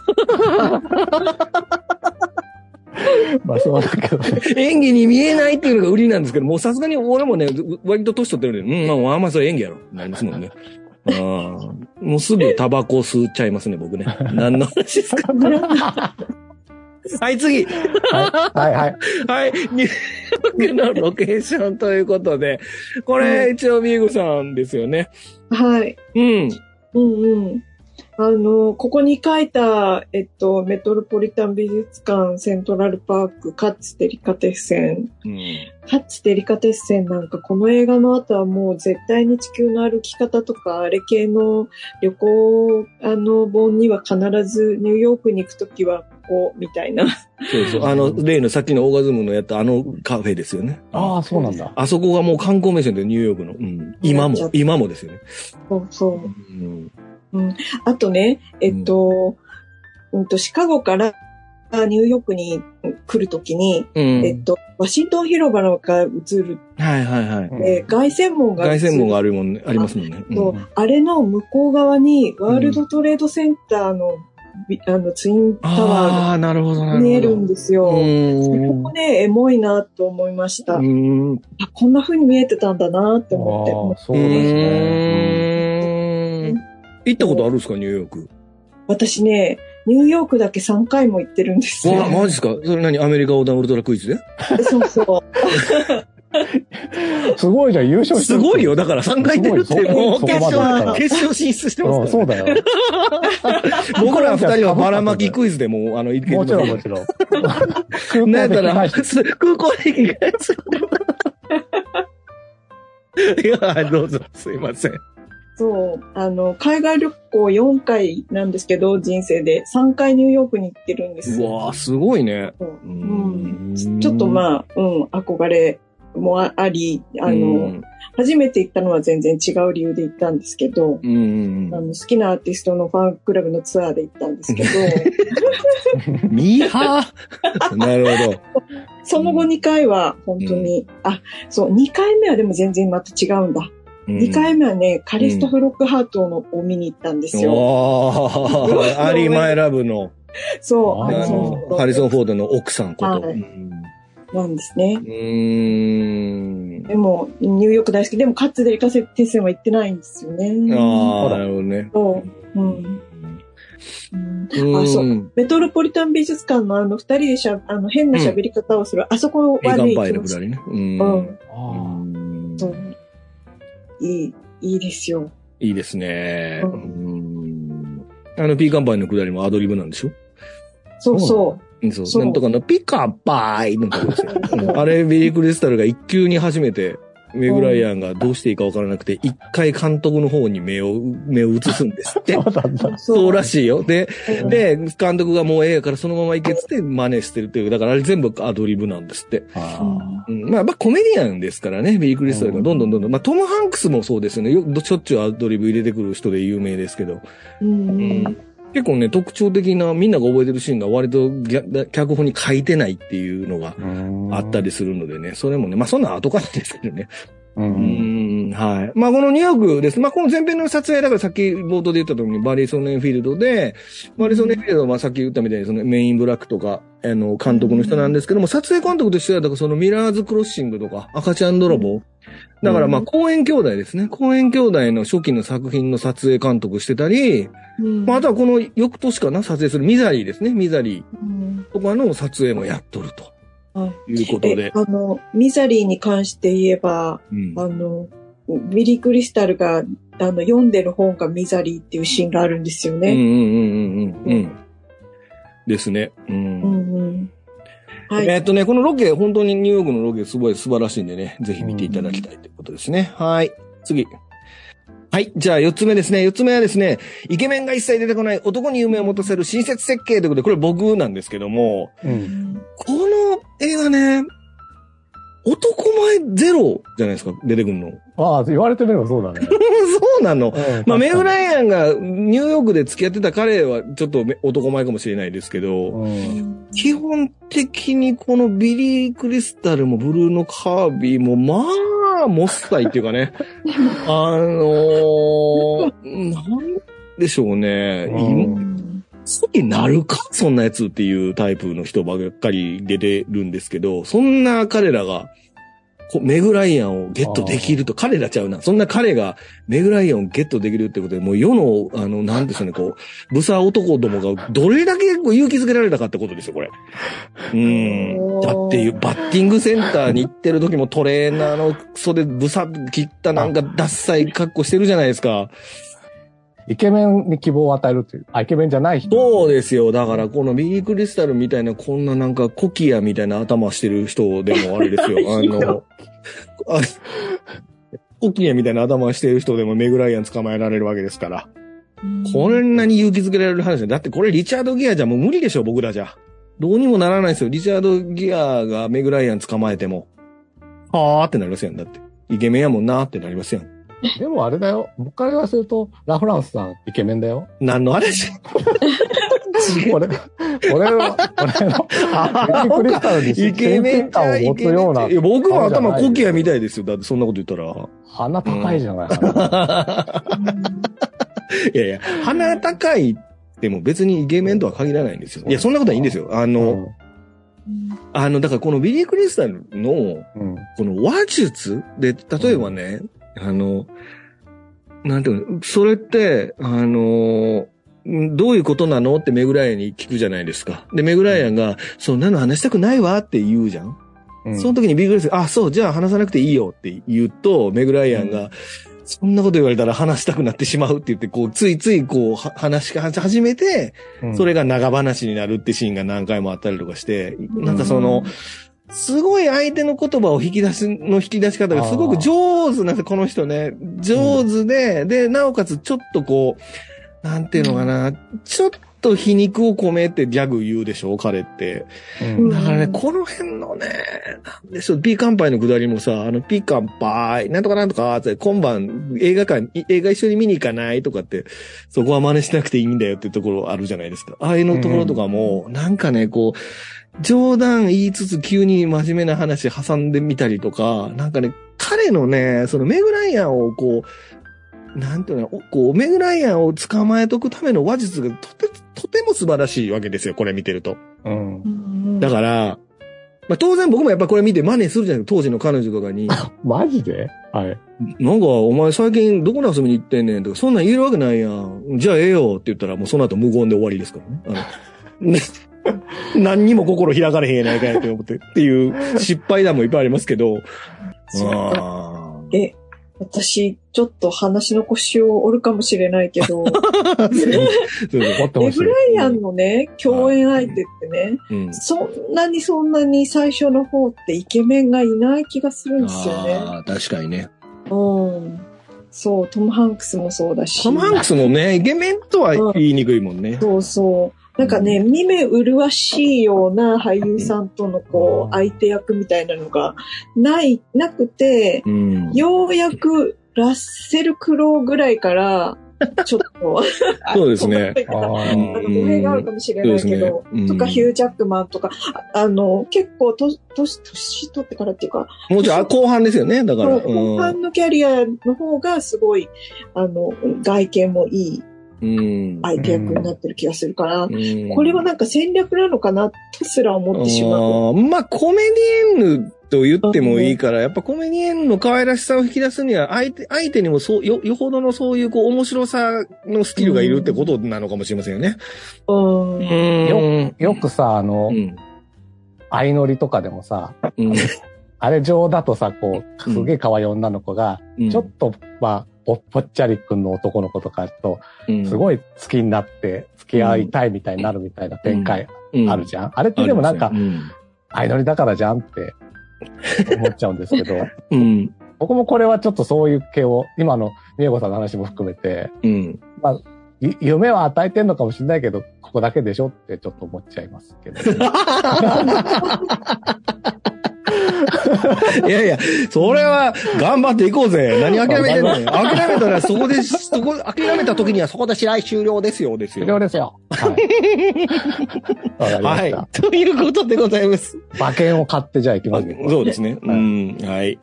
まあそうだけどね。演技に見えないっていうのが売りなんですけど、もうさすがに俺もね、割と年取ってるんで、うん、まあ、まあ、それ演技やろ、なりますもんね。[laughs] あーもうすぐタバコ吸っちゃいますね、僕ね。[laughs] 何の話ですか？はい、次。はいはいはい。[laughs] はい、ニューヨークのロケーションということで、これ、一応、ミーグさんですよね。はい。うん。うんうん。あの、ここに書いた、えっと、メトロポリタン美術館、セントラルパーク、カッツデリカテッセン。うん。カッツデリカテッセンなんか、この映画の後はもう絶対に地球の歩き方とか、あれ系の旅行、あの、本には必ずニューヨークに行くときは、ここ、みたいな。そうそう。あの、例のさっきのオーガズムのやったあのカフェですよね。ああ、そうなんだ。あそこがもう観光名所でニューヨークの。うん。今も、今もですよね。そうそう。うん。あとね、えっと、うんと、シカゴからニューヨークに来るときに、うん。えっと、ワシントン広場のが映る、はいはいはい。うんえー凱旋門が。凱旋門があるもんね、ありますもんね。とうんあれの向こう側に、ワールドトレードセンターの、びあの、ツインタワ。ーが見えるんですよ。うこんこね、エモいなと思いました。うん。うあこんな風に見えてたんだなって思って。そうですね。行ったことあるんですか、ニューヨーク？私ね、ニューヨークだけ3回も行ってるんですよ。わ、マジですか？それ何アメリカ横断ウルトラクイズで？そうそう。[laughs] すごいじゃん、優勝してる。すごいよ。だから3回出るって、すごいもう決勝、決勝進出してますから、うんそうだよ。[laughs] 僕ら二人はばらまきクイズでも、あの、いけもちろん、もん。ちろん。空 [laughs] なんやったら、港で返してす空港で返す。いや、どうぞ、すいません。そう。あの、海外旅行4回なんですけど、人生で。3回ニューヨークに行ってるんですよ。うわぁ、すごいね。そうううんんちょっとまあ、うん、憧れもああり、あの、うん初めて行ったのは全然違う理由で行ったんですけど、うんあの好きなアーティストのファンクラブのツアーで行ったんですけど、ミーハー？[laughs] なるほど。その後2回は本当に、あ、そう、2回目はでも全然また違うんだ。2回目はね、カリストフ・ロックハートのを見に行ったんですよ。[laughs] アリー・マイ・ラブの、そう、あーあハリソンフォードのハリソン・フォードの奥さんこと。なんですね。うーん。でも、ニューヨーク大好き。でも、カッツデリカセテッセンは行ってないんですよね。ああ、なるほどね。そう。うん。うんうんあ、そう。メトロポリタン美術館のあの二人でしゃ、あの変な喋り方をする、あそこはね、メガンパイ行きましたのくだりね。う。うん。いい、いいですよ。いいですね。ううんあの、ピーカンパイのくだりもアドリブなんでしょ？そうそうんそう。なんとかのピカパイのとこですよ。[laughs] あれ、ビリー・クリスタルが一級に初めて、メグライアンがどうしていいかわからなくて、一回監督の方に目を、目を移すんですって。[laughs] そうらしいよ。で、うんで、監督がもうええやからそのまま行けっつって真似してるっていう。だからあれ全部アドリブなんですって。あうん、まあ、まあ、コメディアンですからね、ビリー・クリスタルがどんどんどんどん。まあ、トム・ハンクスもそうですよね。よしょっちゅうアドリブ入れてくる人で有名ですけど。うんうん結構ね、特徴的な、みんなが覚えてるシーンが割と脚本に書いてないっていうのがあ。ったりするのでね、それもね、まあそんな後からですけどね。うんうん、はい。まあ、このニューヨークです。まあ、この前編の撮影だからさっき冒頭で言った通りにバリソン・エンフィールドで、バリソン・エンフィールドはまあさっき言ったみたいにそのメインブラックとか、あの、監督の人なんですけども、撮影監督としては、だからそのミラーズ・クロッシングとか、赤ちゃん泥棒。だからまあ、公園兄弟ですね。公園兄弟の初期の作品の撮影監督してたり、うんまあ、あとはこの翌年かな、撮影するミザリーですね。ミザリうんーとかの撮影もやっとるとはいいうことえで。あの、ミザリーに関して言えば、うんあの、ビリー・クリスタルが、あの、読んでる本がミザリーっていうシーンがあるんですよね。うんうんうんうんうんうん。ですね。うんうんうん。はい。えっとね、このロケ、本当にニューヨークのロケすごい素晴らしいんでね、ぜひ見ていただきたいということですね。はい。次。はい。じゃあ、四つ目ですね。四つ目はですね、イケメンが一切出てこない男に夢を持たせる親切設計ということで、これ僕なんですけども、う。うんんこの映画ね、男前ゼロじゃないですか、出てくるの。ああ、言われてみればそうだね。[laughs] そうなの。うんまあ、メグライイアンがニューヨークで付き合ってた彼はちょっとめ男前かもしれないですけど、うん。基本的にこのビリー・クリスタルもブルーノ・カービーも、まあ、モッサイっていうかね、[laughs] あのー、なんでしょうね。うん今好きになるか？そんなやつっていうタイプの人ばっかり出てるんですけど、そんな彼らが、こメグライアンをゲットできると、彼らちゃうな。そんな彼がメグライアンをゲットできるってことで、もう世の、あの、なんでしょうね、こう、ブサ男どもがどれだけこう勇気づけられたかってことですよ、これ。うん。だっていう、バッティングセンターに行ってる時もトレーナーの袖ブサ切ったなんかダッサい格好してるじゃないですか。イケメンに希望を与えるっていう。あ、イケメンじゃない人。そうですよ。だから、このビリー・クリスタルみたいな、こんななんかコキアみたいな頭してる人でもあれですよ。[laughs] あの、あコキアみたいな頭してる人でもメグライアン捕まえられるわけですから。こんなに勇気づけられる話だ。だってこれリチャード・ギアじゃもう無理でしょ、僕らじゃ。どうにもならないですよ。リチャード・ギアがメグライアン捕まえても。はーってなりますやん。だって。イケメンやもんなーってなりますやん。[laughs] でもあれだよ。僕から言わせると、ラフランスさん、イケメンだよ。何の話？[laughs] 俺、俺は、俺の、クリスタルにイケメン感を持つような。いや僕は頭コキアみたい。ですよ。だってそんなこと言ったら。鼻高いじゃない、鼻 [laughs] いやいや、鼻高いでも別にイケメンとは限らないんですよ。いや、そんなことはいいんですよ。あの、あの、だからこのビリー・クリスタルの、うん。この話術で、例えばね、あの、なんていうの、それって、あの、んどういうことなのってメグライアンに聞くじゃないですか。で、メグライアンが、そんなの話したくないわって言うじゃん。うん。その時にビッグレスが、あ、そう、じゃあ話さなくていいよって言うと、メグライアンが、そんなこと言われたら話したくなってしまうって言って、こう、ついついこう、は話し始めて、うんそれが長話になるってシーンが何回もあったりとかして、なんかその、すごい相手の言葉を引き出し、の引き出し方がすごく上手なんですよ、この人ね。上手で、で、なおかつちょっとこう、なんていうのかな、ちょっと皮肉を込めてギャグ言うでしょ、彼って。うんだからね、この辺のね、なんでしょう、ピーカンパイのくだりもさ、あの、ピーカンパイ、なんとかなんとか、って今晩映画館、い映画一緒に見に行かないとかって、そこは真似しなくていいんだよっていうところあるじゃないですか。ああいうのところとかも、なんかね、こう、冗談言いつつ急に真面目な話挟んでみたりとか、なんかね、彼のね、そのメグライアンをこう、なんていうの、こう、メグライアンを捕まえとくための話術がとて、とても素晴らしいわけですよ、これ見てると。うん。だから、まあ、当然僕もやっぱこれ見て真似するじゃないですか、当時の彼女とかに。マジで？はい。なんか、お前最近どこに遊びに行ってんねんとか、そんなん言えるわけないやん。じゃあええよって言ったら、もうその後無言で終わりですからね。あの [laughs] ね [laughs] 何にも心開かれへんやないかいって思って。っていう失敗談もいっぱいありますけど。そうあえ、私、ちょっと話の腰を折るかもしれないけど、ー [laughs] そうそう終わってほしいレブラ。イアンのね、共演相手ってね、うんそんなにそんなに最初の方ってイケメンがいない気がするんですよね。ああ、確かにね。うん。そう、トム・ハンクスもそうだし。トム・ハンクスもね、イケメンとは言いにくいもんね。そうそう。なんかね、見目麗しいような俳優さんとのこう、相手役みたいなのがない、なくて、うん。ようやくラッセル・クロウぐらいから、ちょっと、[laughs] そうですね。[laughs] あーうんなんか語弊があるかもしれないけど、ねうんとかヒュー・ジャックマンとか、ああの、結構と、年、年取ってからっていうか、もうちょいあ後半ですよね、だから。後半のキャリアの方がすごい、あの、外見もいいうん。相手役になってる気がするから、うんこれはなんか戦略なのかなとすら思ってしまう。あーまあ、コメディエンヌと言ってもいいから、やっぱコメディエンヌの可愛らしさを引き出すには、相手、相手にもそう、よ、よほどのそういうこう面白さのスキルがいるってことなのかもしれませんよね。うんうんよくさ、あのう、ん。相乗りとかでもさ、うん。あれ上だとさ、こう、すげえ可愛い女の子が、うんちょっと、まあ、ぽぽっちゃりくんの男の子とかと、うんすごい好きになって、付き合いたいみたいになるみたいな展開あるじゃん。あれってでもなんか相乗りだからじゃんって思っちゃうんですけど、うん。うん。僕もこれはちょっとそういう系を、今の美恵子さんの話も含めて、うん。ゆ夢は与えてんのかもしれないけど、ここだけでしょってちょっと思っちゃいますけど。[laughs] [laughs] いやいや、それは頑張っていこうぜ。何諦めてんの？よ。諦めたらそこで、そこ、諦めた時にはそこで試合終了ですよ、ですよ。終了ですよ。はい。はい。ということでございます。馬券を買ってじゃあ行きますね。そうですね。はいうん。はい。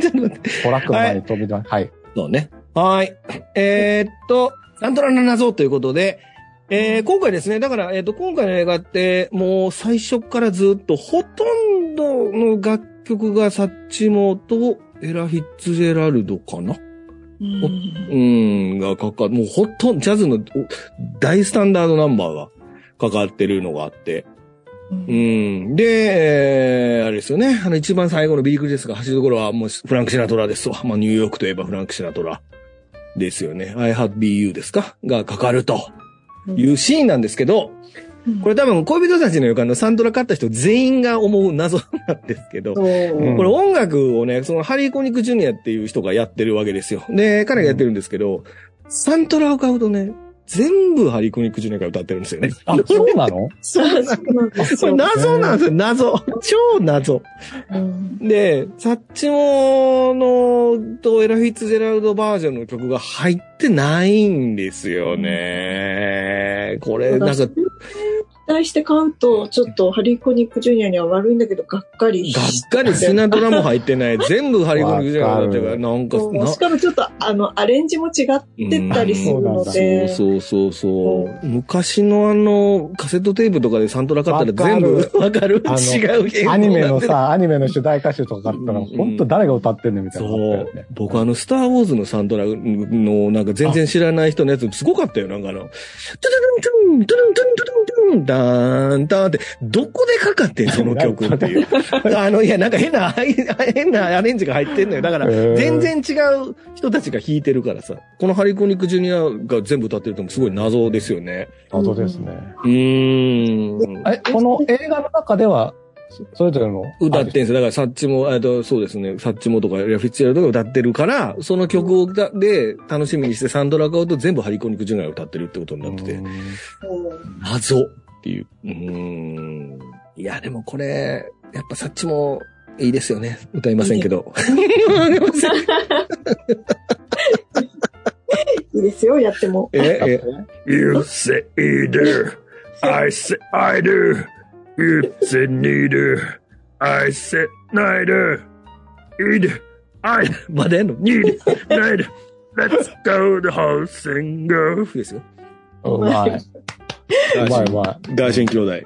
ちょっと待って。トラックの前に飛び出はい。そうね。はい。えーっと、サントラの謎ということで、えー今回ですね、だから、えーっと、今回の映画って、もう最初からずっと、ほとんどの楽曲がサッチモとエラ・フィッツジェラルドかな？うんうん、がかか、もうほとんど、ジャズのお大スタンダードナンバーがかかってるのがあって、うん。で、えーあれですよね。あの一番最後のビリー・クリスが走るところはもうフランク・シナトラですわ。まあニューヨークといえばフランク・シナトラですよね。I have be you ですか？がかかるというシーンなんですけど、これ多分恋人たちの予感のサントラ買った人全員が思う謎なんですけど、これ音楽をね、そのハリー・コニック・ジュニアっていう人がやってるわけですよ。で、彼がやってるんですけど、サントラを買うとね、全部ハリー・コニック・ジュニアが歌ってるんですよね。あ、そうなの？そうなんですこれよ。謎なんですよ、謎。超謎。うんで、サッチモのとエラ・フィッツジェラルドバージョンの曲が入ってないんですよね。これ、なんか、期待して買うと、ちょっとハリー・コニック・ジュニアには悪いんだけど、がっかり。がっかりシナトラも入ってない。[laughs] 全部ハリー・コニック・ジュニアが歌ってるから、わなんか、なしかもちょっと、あの、アレンジも違ってたりするので、そうそうそう。昔のあの、カセットテープとかでサントラ買ったら全部わかる。違うアニメのさ、アニメの主題歌集とか買ったら、うん。本当誰が歌ってんねんみたいなのあそう。僕あの、スターウォーズのサントラの、なんか全然知らない人のやつ、すごかったよ。なんかあの、トゥルルントゥルン、トゥルントゥルントゥルントゥルン、ダーン、ダーンって、どこでかかってんその曲っていう。[laughs] あの、いや、なんか変な、[laughs] 変なアレンジが入ってんのよ。だから、全然違う人たちが弾いてるからさ、このハリコニックジュニアが全部歌ってるともすごい謎ですよね。謎ですね。うーん。え、この映画の中では、そそれぞれの。歌ってんすよ。だから、サッチも、えっと、そうですね、サッチもとか、レフィッツェラルドが歌ってるから、その曲を歌で楽しみにしてサンドラ買うと全部ハリコニックジュニアが歌ってるってことになっててう、ん謎っていう。うーん。いや、でもこれ、やっぱサッチもいいですよね。歌いませんけど。いいですよ、やっても。え、え、You say either, I say either, you say neither, I say neither, either, I, まだやんの ?need, neither, let's go the whole single ですよ。うまい。うまいうまガーシン兄弟。[laughs] い。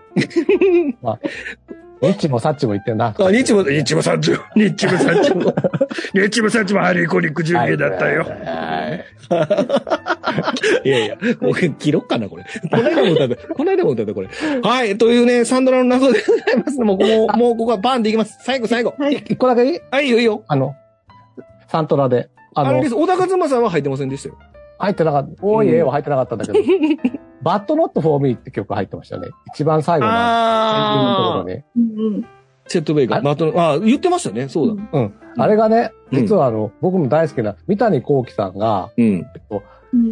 ニッチもサッチも言ってんな。あ、ニッチも、ニッチもサッチも、ニッチもサッチも、[laughs] ニッチもサッチもハリーコニックジュニアだったよ。はい [laughs] やいや、僕、切ろっかな、これ。この間も歌った、この間も歌った、これ。はい、というね、サンドラの謎でございます。もう、もう、もうここはバンでいきます。最後、最後。はい。一個だけ？いいはい、いいよいいよ。あの、サントラで。あのあれで、す、小田和正さんは入ってませんでしたよ。入ってなかった。多い絵は入ってなかったんだけど、バッドノットフォーミーって曲入ってましたよね。一番最後のエンディングのところに。うんうんチェット・ベイカー。あマトあ、言ってましたね。そうだ。うん。あれがね、実はあの、僕も大好きな三谷幸喜さんが、うん。うん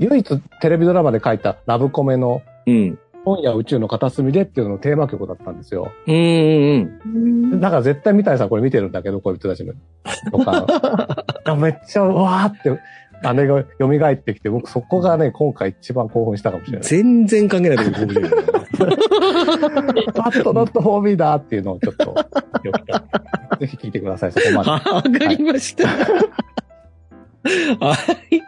唯一テレビドラマで書いたラブコメのうん。今夜宇宙の片隅でっていうののテーマ曲だったんですよ。うんうんうん。うんだから絶対三谷さんこれ見てるんだけど、恋人たちの。[laughs] とか。あめっちゃ、うわーって、姉が蘇ってきて、僕そこがね、今回一番興奮したかもしれない。全然関係ないところに興奮してる [laughs] パッとノットフォーミーだっていうのをちょっと、ぜひ聞いてください、そこまで。[laughs] わかりました。はい。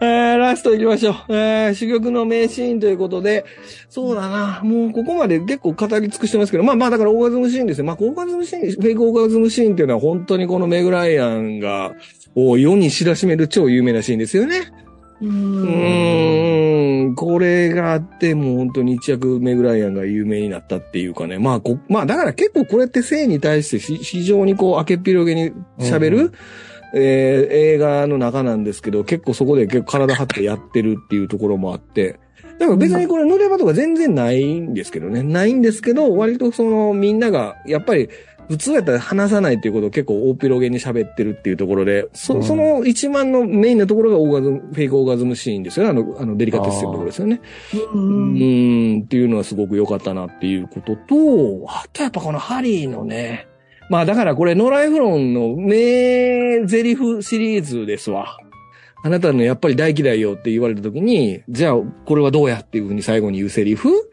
えー、ラスト行きましょう。えー、珠玉の名シーンということで、そうだな、もうここまで結構語り尽くしてますけど、まあまあだからオーガズムシーンですよ。まあオーガズムシーン、フェイクオーガズムシーンっていうのは本当にこのメグライアンが、を世に知らしめる超有名なシーンですよね。う。うんーん、これがあって、もう本当に一躍メグライアンが有名になったっていうかね。まあ、こまあ、だから結構これって性に対してし非常にこう、明けっぴろげに喋る、うんえー映画の中なんですけど、結構そこで結構体張ってやってるっていうところもあって、だから別にこれ濡れ場とか全然ないんですけどね。ないんですけど、割とそのみんなが、やっぱり普通やったら話さないっていうことを結構大ピロゲに喋ってるっていうところで、そ,、うんその一番のメインのところがオーガズム、フェイクオーガズムシーンですよね。あの、あのデリカテッセンのところですよね。ううんーん、っていうのはすごく良かったなっていうことと、あとやっぱこのハリーのね、まあだからこれノライフロンの名台詞シリーズですわ。あなたのやっぱり大嫌いよって言われた時に、じゃあこれはどうやっていうふうに最後に言うセリフ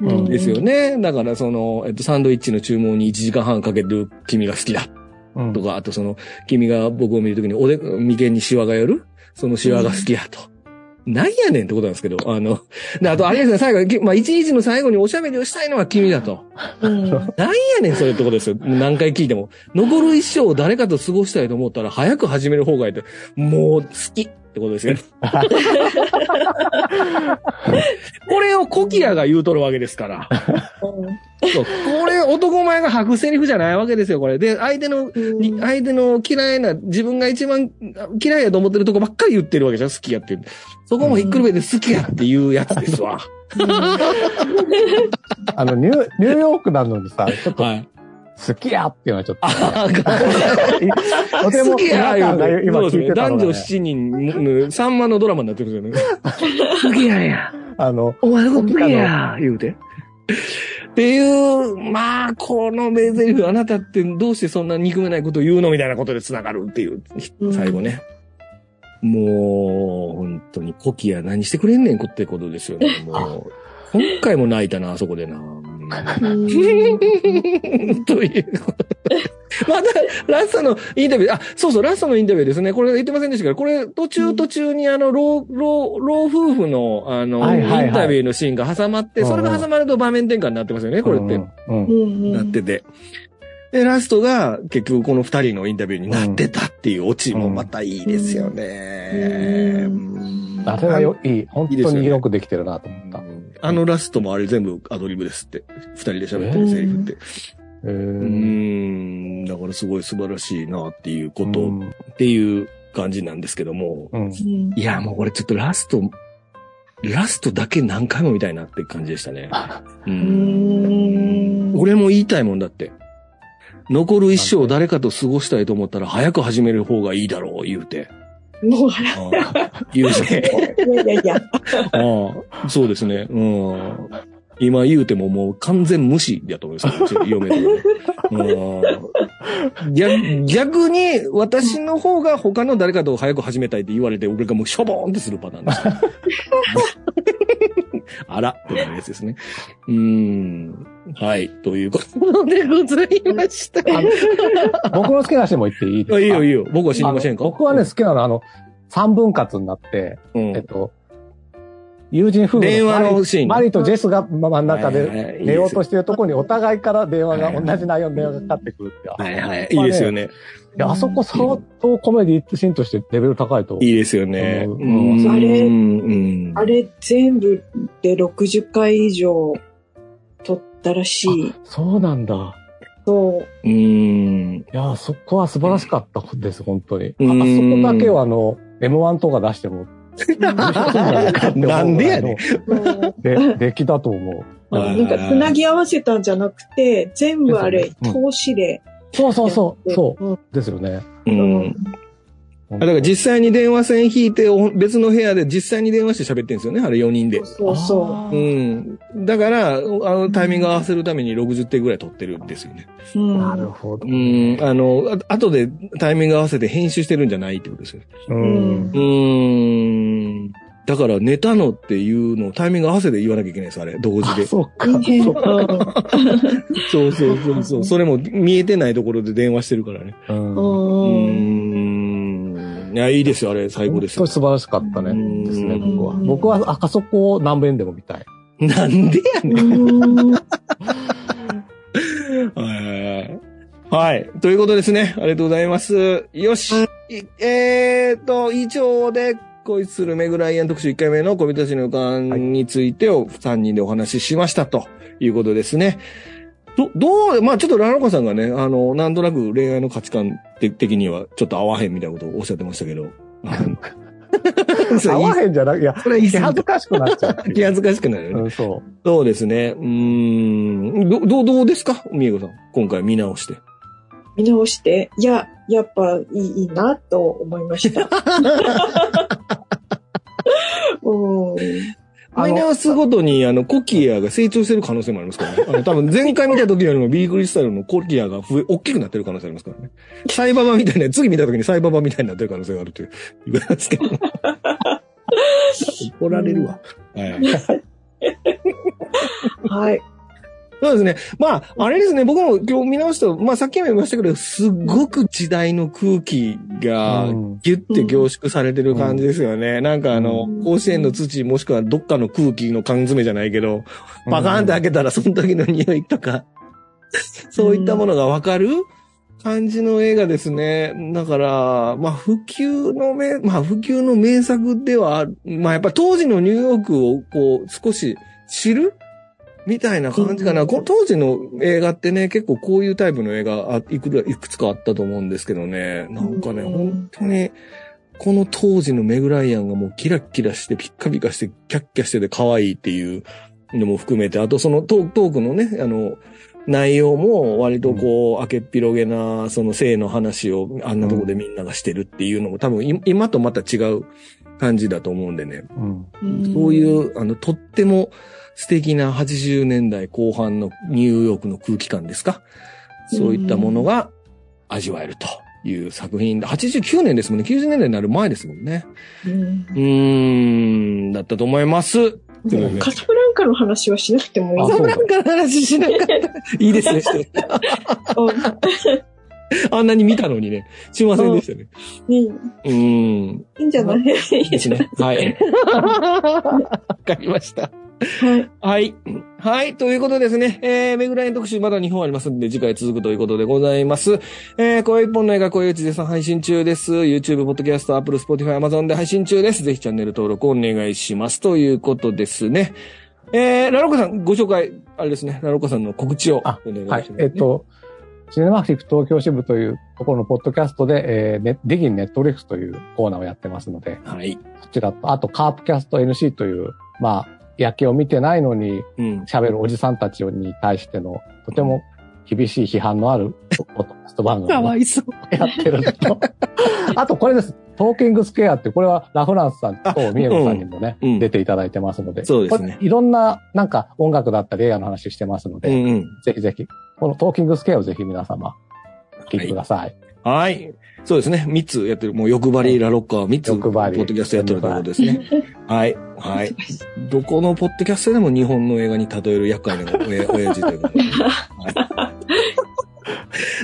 んですよ。ね。だからその、えっと、サンドイッチの注文に1時間半かける君が好きだうんとか、あとその、君が僕を見るときにおで、眉間にシワが寄るそのシワが好きやと。なんやねんってことなんですけど、あの、で、あとあれですね、最後まあ、一日の最後におしゃべりをしたいのは君だと。うん。なんやねん、それってことですよ。何回聞いても。残る一生を誰かと過ごしたいと思ったら、早く始める方がいいって、もう好きってことですよね。[laughs] これをコキアが言うとるわけですから。そうこれ男前が吐くセリフじゃないわけですよ、これ。で、相手のに相手の嫌いな、自分が一番嫌いやと思ってるとこばっかり言ってるわけじゃん、好きやって。そこもひっくるめて好きやっていうやつですわ。あの、ニュー、ニューヨークなのにさ、ちょっとはい。好きやっていうのはちょっと、あとても好きや違和感が今そうですね聞いてたのが、男女ね、7人の、さんまのドラマになってるんですよね。好きやや。あの、お前のこと好きや、言うて。っていう、まあ、この名台詞、あなたってどうしてそんな憎めないことを言うのみたいなことで繋がるっていう、うん最後ね。もう、本当に、コキや何してくれんねんってことですよね。もう、今回も泣いたな、あそこでな。うんということで。また、ラストのインタビュー、あ、そうそう、ラストのインタビューですね。これ言ってませんでしたけど、これ途中途中にあの、老、老、老夫婦の、あの、はいはいはいインタビューのシーンが挟まって、それが挟まると場面転換になってますよね、これって。うんうんうんなってて。で、ラストが結局この二人のインタビューになってたっていうオチもまたいいですよね。うんうんあれはよ、いい。本当によくできてるなと思った。あのラストもあれ全部アドリブですって。二人で喋ってるセリフって。えうーん。だからすごい素晴らしいなっていうこと、うんっていう感じなんですけども。うん。うんいや、もうこれちょっとラスト、ラストだけ何回も見たいなって感じでしたね。う。うんん俺も言いたいもんだって。残る一生を誰かと過ごしたいと思ったら早く始める方がいいだろう、言うて。もう払言うね。う。いやいやいや。ああそうですね。うん。今言うてももう完全無視やと思いますよ、うち嫁とかねうん逆逆に私の方が他の誰かと早く始めたいって言われて、俺がもうしょぼーんってするパターンです。[laughs] あら、ってなるやつですね。うーん。はい。ということでございました。僕の好きなシーンも言っていいですか？あいいよいいよ。僕は知りませんか？僕はね、好きなのは、あの、三分割になって、うんえっと、友人夫婦電話のシーンマリとジェスが真ん中ではい寝ようとしてるところにお互いから電話が、同じ内容の電話がかかってくるって。はいはい。いいですよね。いや、あそこ相当コメディシーンとしてレベル高いと。いいですよね。あれうんあれ全部で60回以上撮ったらしい。そうなんだ。そう。うん。いや、そこは素晴らしかったです、本当に。あうんあそこだけは、あの、M1 とか出しても、[laughs] なんでやねん。で、出来だと思う。はいなんかつなぎ合わせたんじゃなくて、全部あれ投資で。そうそうそう、そう。ですよね。ううんん。だから実際に電話線引いて、お別の部屋で実際に電話して喋ってるんですよね、あれ4人で。そうそうん。だから、あのタイミング合わせるために60手ぐらい取ってるんですよね。う。うん。なるほどう。ん。あの、あ後でタイミング合わせて編集してるんじゃないってことですよ。うん。うーん。だから、寝たのっていうのをタイミング合わせて言わなきゃいけないです、あれ。同時で。そうか。そうそうそうそう。それも見えてないところで電話してるからね。うん。いや、いいですよ、あれ。最高ですよ。素晴らしかったね。うんですね、僕は。うん僕は、あ、あそこを何遍でも見たい。[laughs] なんでやねん。うんはい。はい。ということですね。ありがとうございます。よし。いえーと、以上で、恋するメグライアン特集1回目の恋人たちの予感についてを3人でお話ししましたということですね。ど、どう、まあちょっとラロコさんがね、あの、なんとなく恋愛の価値観的にはちょっと合わへんみたいなことをおっしゃってましたけど。[laughs] 合わへんじゃなく、いや、それ気恥ずかしくなっちゃう。気恥ずかしくなるよね。うん、そう。そうですね。うーん。ど、どう、どうですか？みえこさん。今回見直して。見直して、いや、やっぱいいいいなと思いました。[laughs] うん。あの見直すごとに、あの、コキアが成長してる可能性もありますからね。[laughs] あの、多分前回見た時よりもビークリスタルのコキアが増え、大きくなってる可能性ありますからね。[laughs] サイババみたいな、次見た時にサイババみたいになってる可能性があるという、言われますけど。[laughs] 怒られるわ。はい。はい。そうですね。まあ、あれですね、僕も今日見直したまあさっきも言いましたけど、すっごく時代の空気がうんギュッて凝縮されてる感じですよね。なんかあのう、ん甲子園の土もしくはどっかの空気の缶詰じゃないけど、パカーンって開けたらその時の匂いとか、そういったものがわかる感じの映画ですね。だから、まあ普及の名、まあ普及の名作ではまあやっぱ当時のニューヨークをこう少し知るみたいな感じかな。うんこの当時の映画ってね、結構こういうタイプの映画あいくらいくつかあったと思うんですけどね。なんかね、うん本当に、この当時のメグライアンがもうキラッキラしてピッカピカしてキャッキャしてて可愛いっていうのも含めて、あとそのトークトークのね、あの、内容も割とこう、明けっ広げな、その性の話をあんなとこでみんながしてるっていうのも多分い今とまた違う感じだと思うんでね。うん。そういう、あの、とっても素敵な80年代後半のニューヨークの空気感ですか？そういったものが味わえるという作品で、89年ですもんね。90年代になる前ですもんね。うんうーん、だったと思います。ということでカサブランカの話はしなくてもいいあそうだなんか話しなかった。いいですね、[laughs] あんなに見たのにね、しませんでしたね。いいうーん。いいんじゃない？ですね。はい。[laughs] わかりました。はい。はい。はい。ということですね。えー、メグライン特集まだ2本ありますんで、次回続くということでございます。えー、声一本の映画、声打ち絶賛配信中です。YouTube、Podcast、Apple、Spotify、Amazon で配信中です。ぜひチャンネル登録お願いします。ということですね。えー、ラロコさん、ご紹介、あれですね。ラロコさんの告知をあお願いします、はい。えっ、と、シネマフィック東京支部というところのポッドキャストで、えー、ね、デギンネットフリックスというコーナーをやってますので、はい。そちらと、あとカープキャスト NC という、まあ、野球を見てないのにうん。喋るおじさんたちに対しての、とても厳しい批判のあるポッドキャスト番組を。やってるのと、[laughs] あとこれです。トーキングスケアって、これはラフランスさんとミエゴさんにもね、うんうん出ていただいてますので、そうですねいろんな、なんか音楽だったり映画の話してますので、うんうん。ぜひぜひ、このトーキングスケアをぜひ皆様、聞いてください。はい。そうですね。3つやってる。もう欲張りラロッカー3つ、ポッドキャストやってるということですね。[laughs] はい。はい。どこのポッドキャストでも日本の映画に例える厄介な親親父ということで、ね。はい。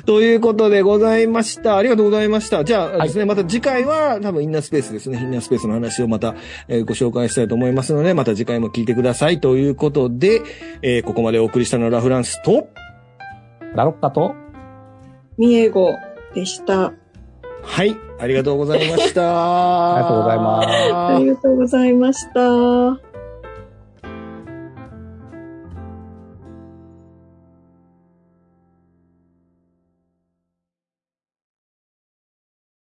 ということでございました。ありがとうございました。じゃあですね、また次回は多分インナースペースですね。インナースペースの話をまた、えーご紹介したいと思いますので、また次回も聞いてください。ということで、えーここまでお送りしたのはラフランスと、ラロッカと、ミエゴでした。はい。ありがとうございました。ありがとうございますありがとうございました。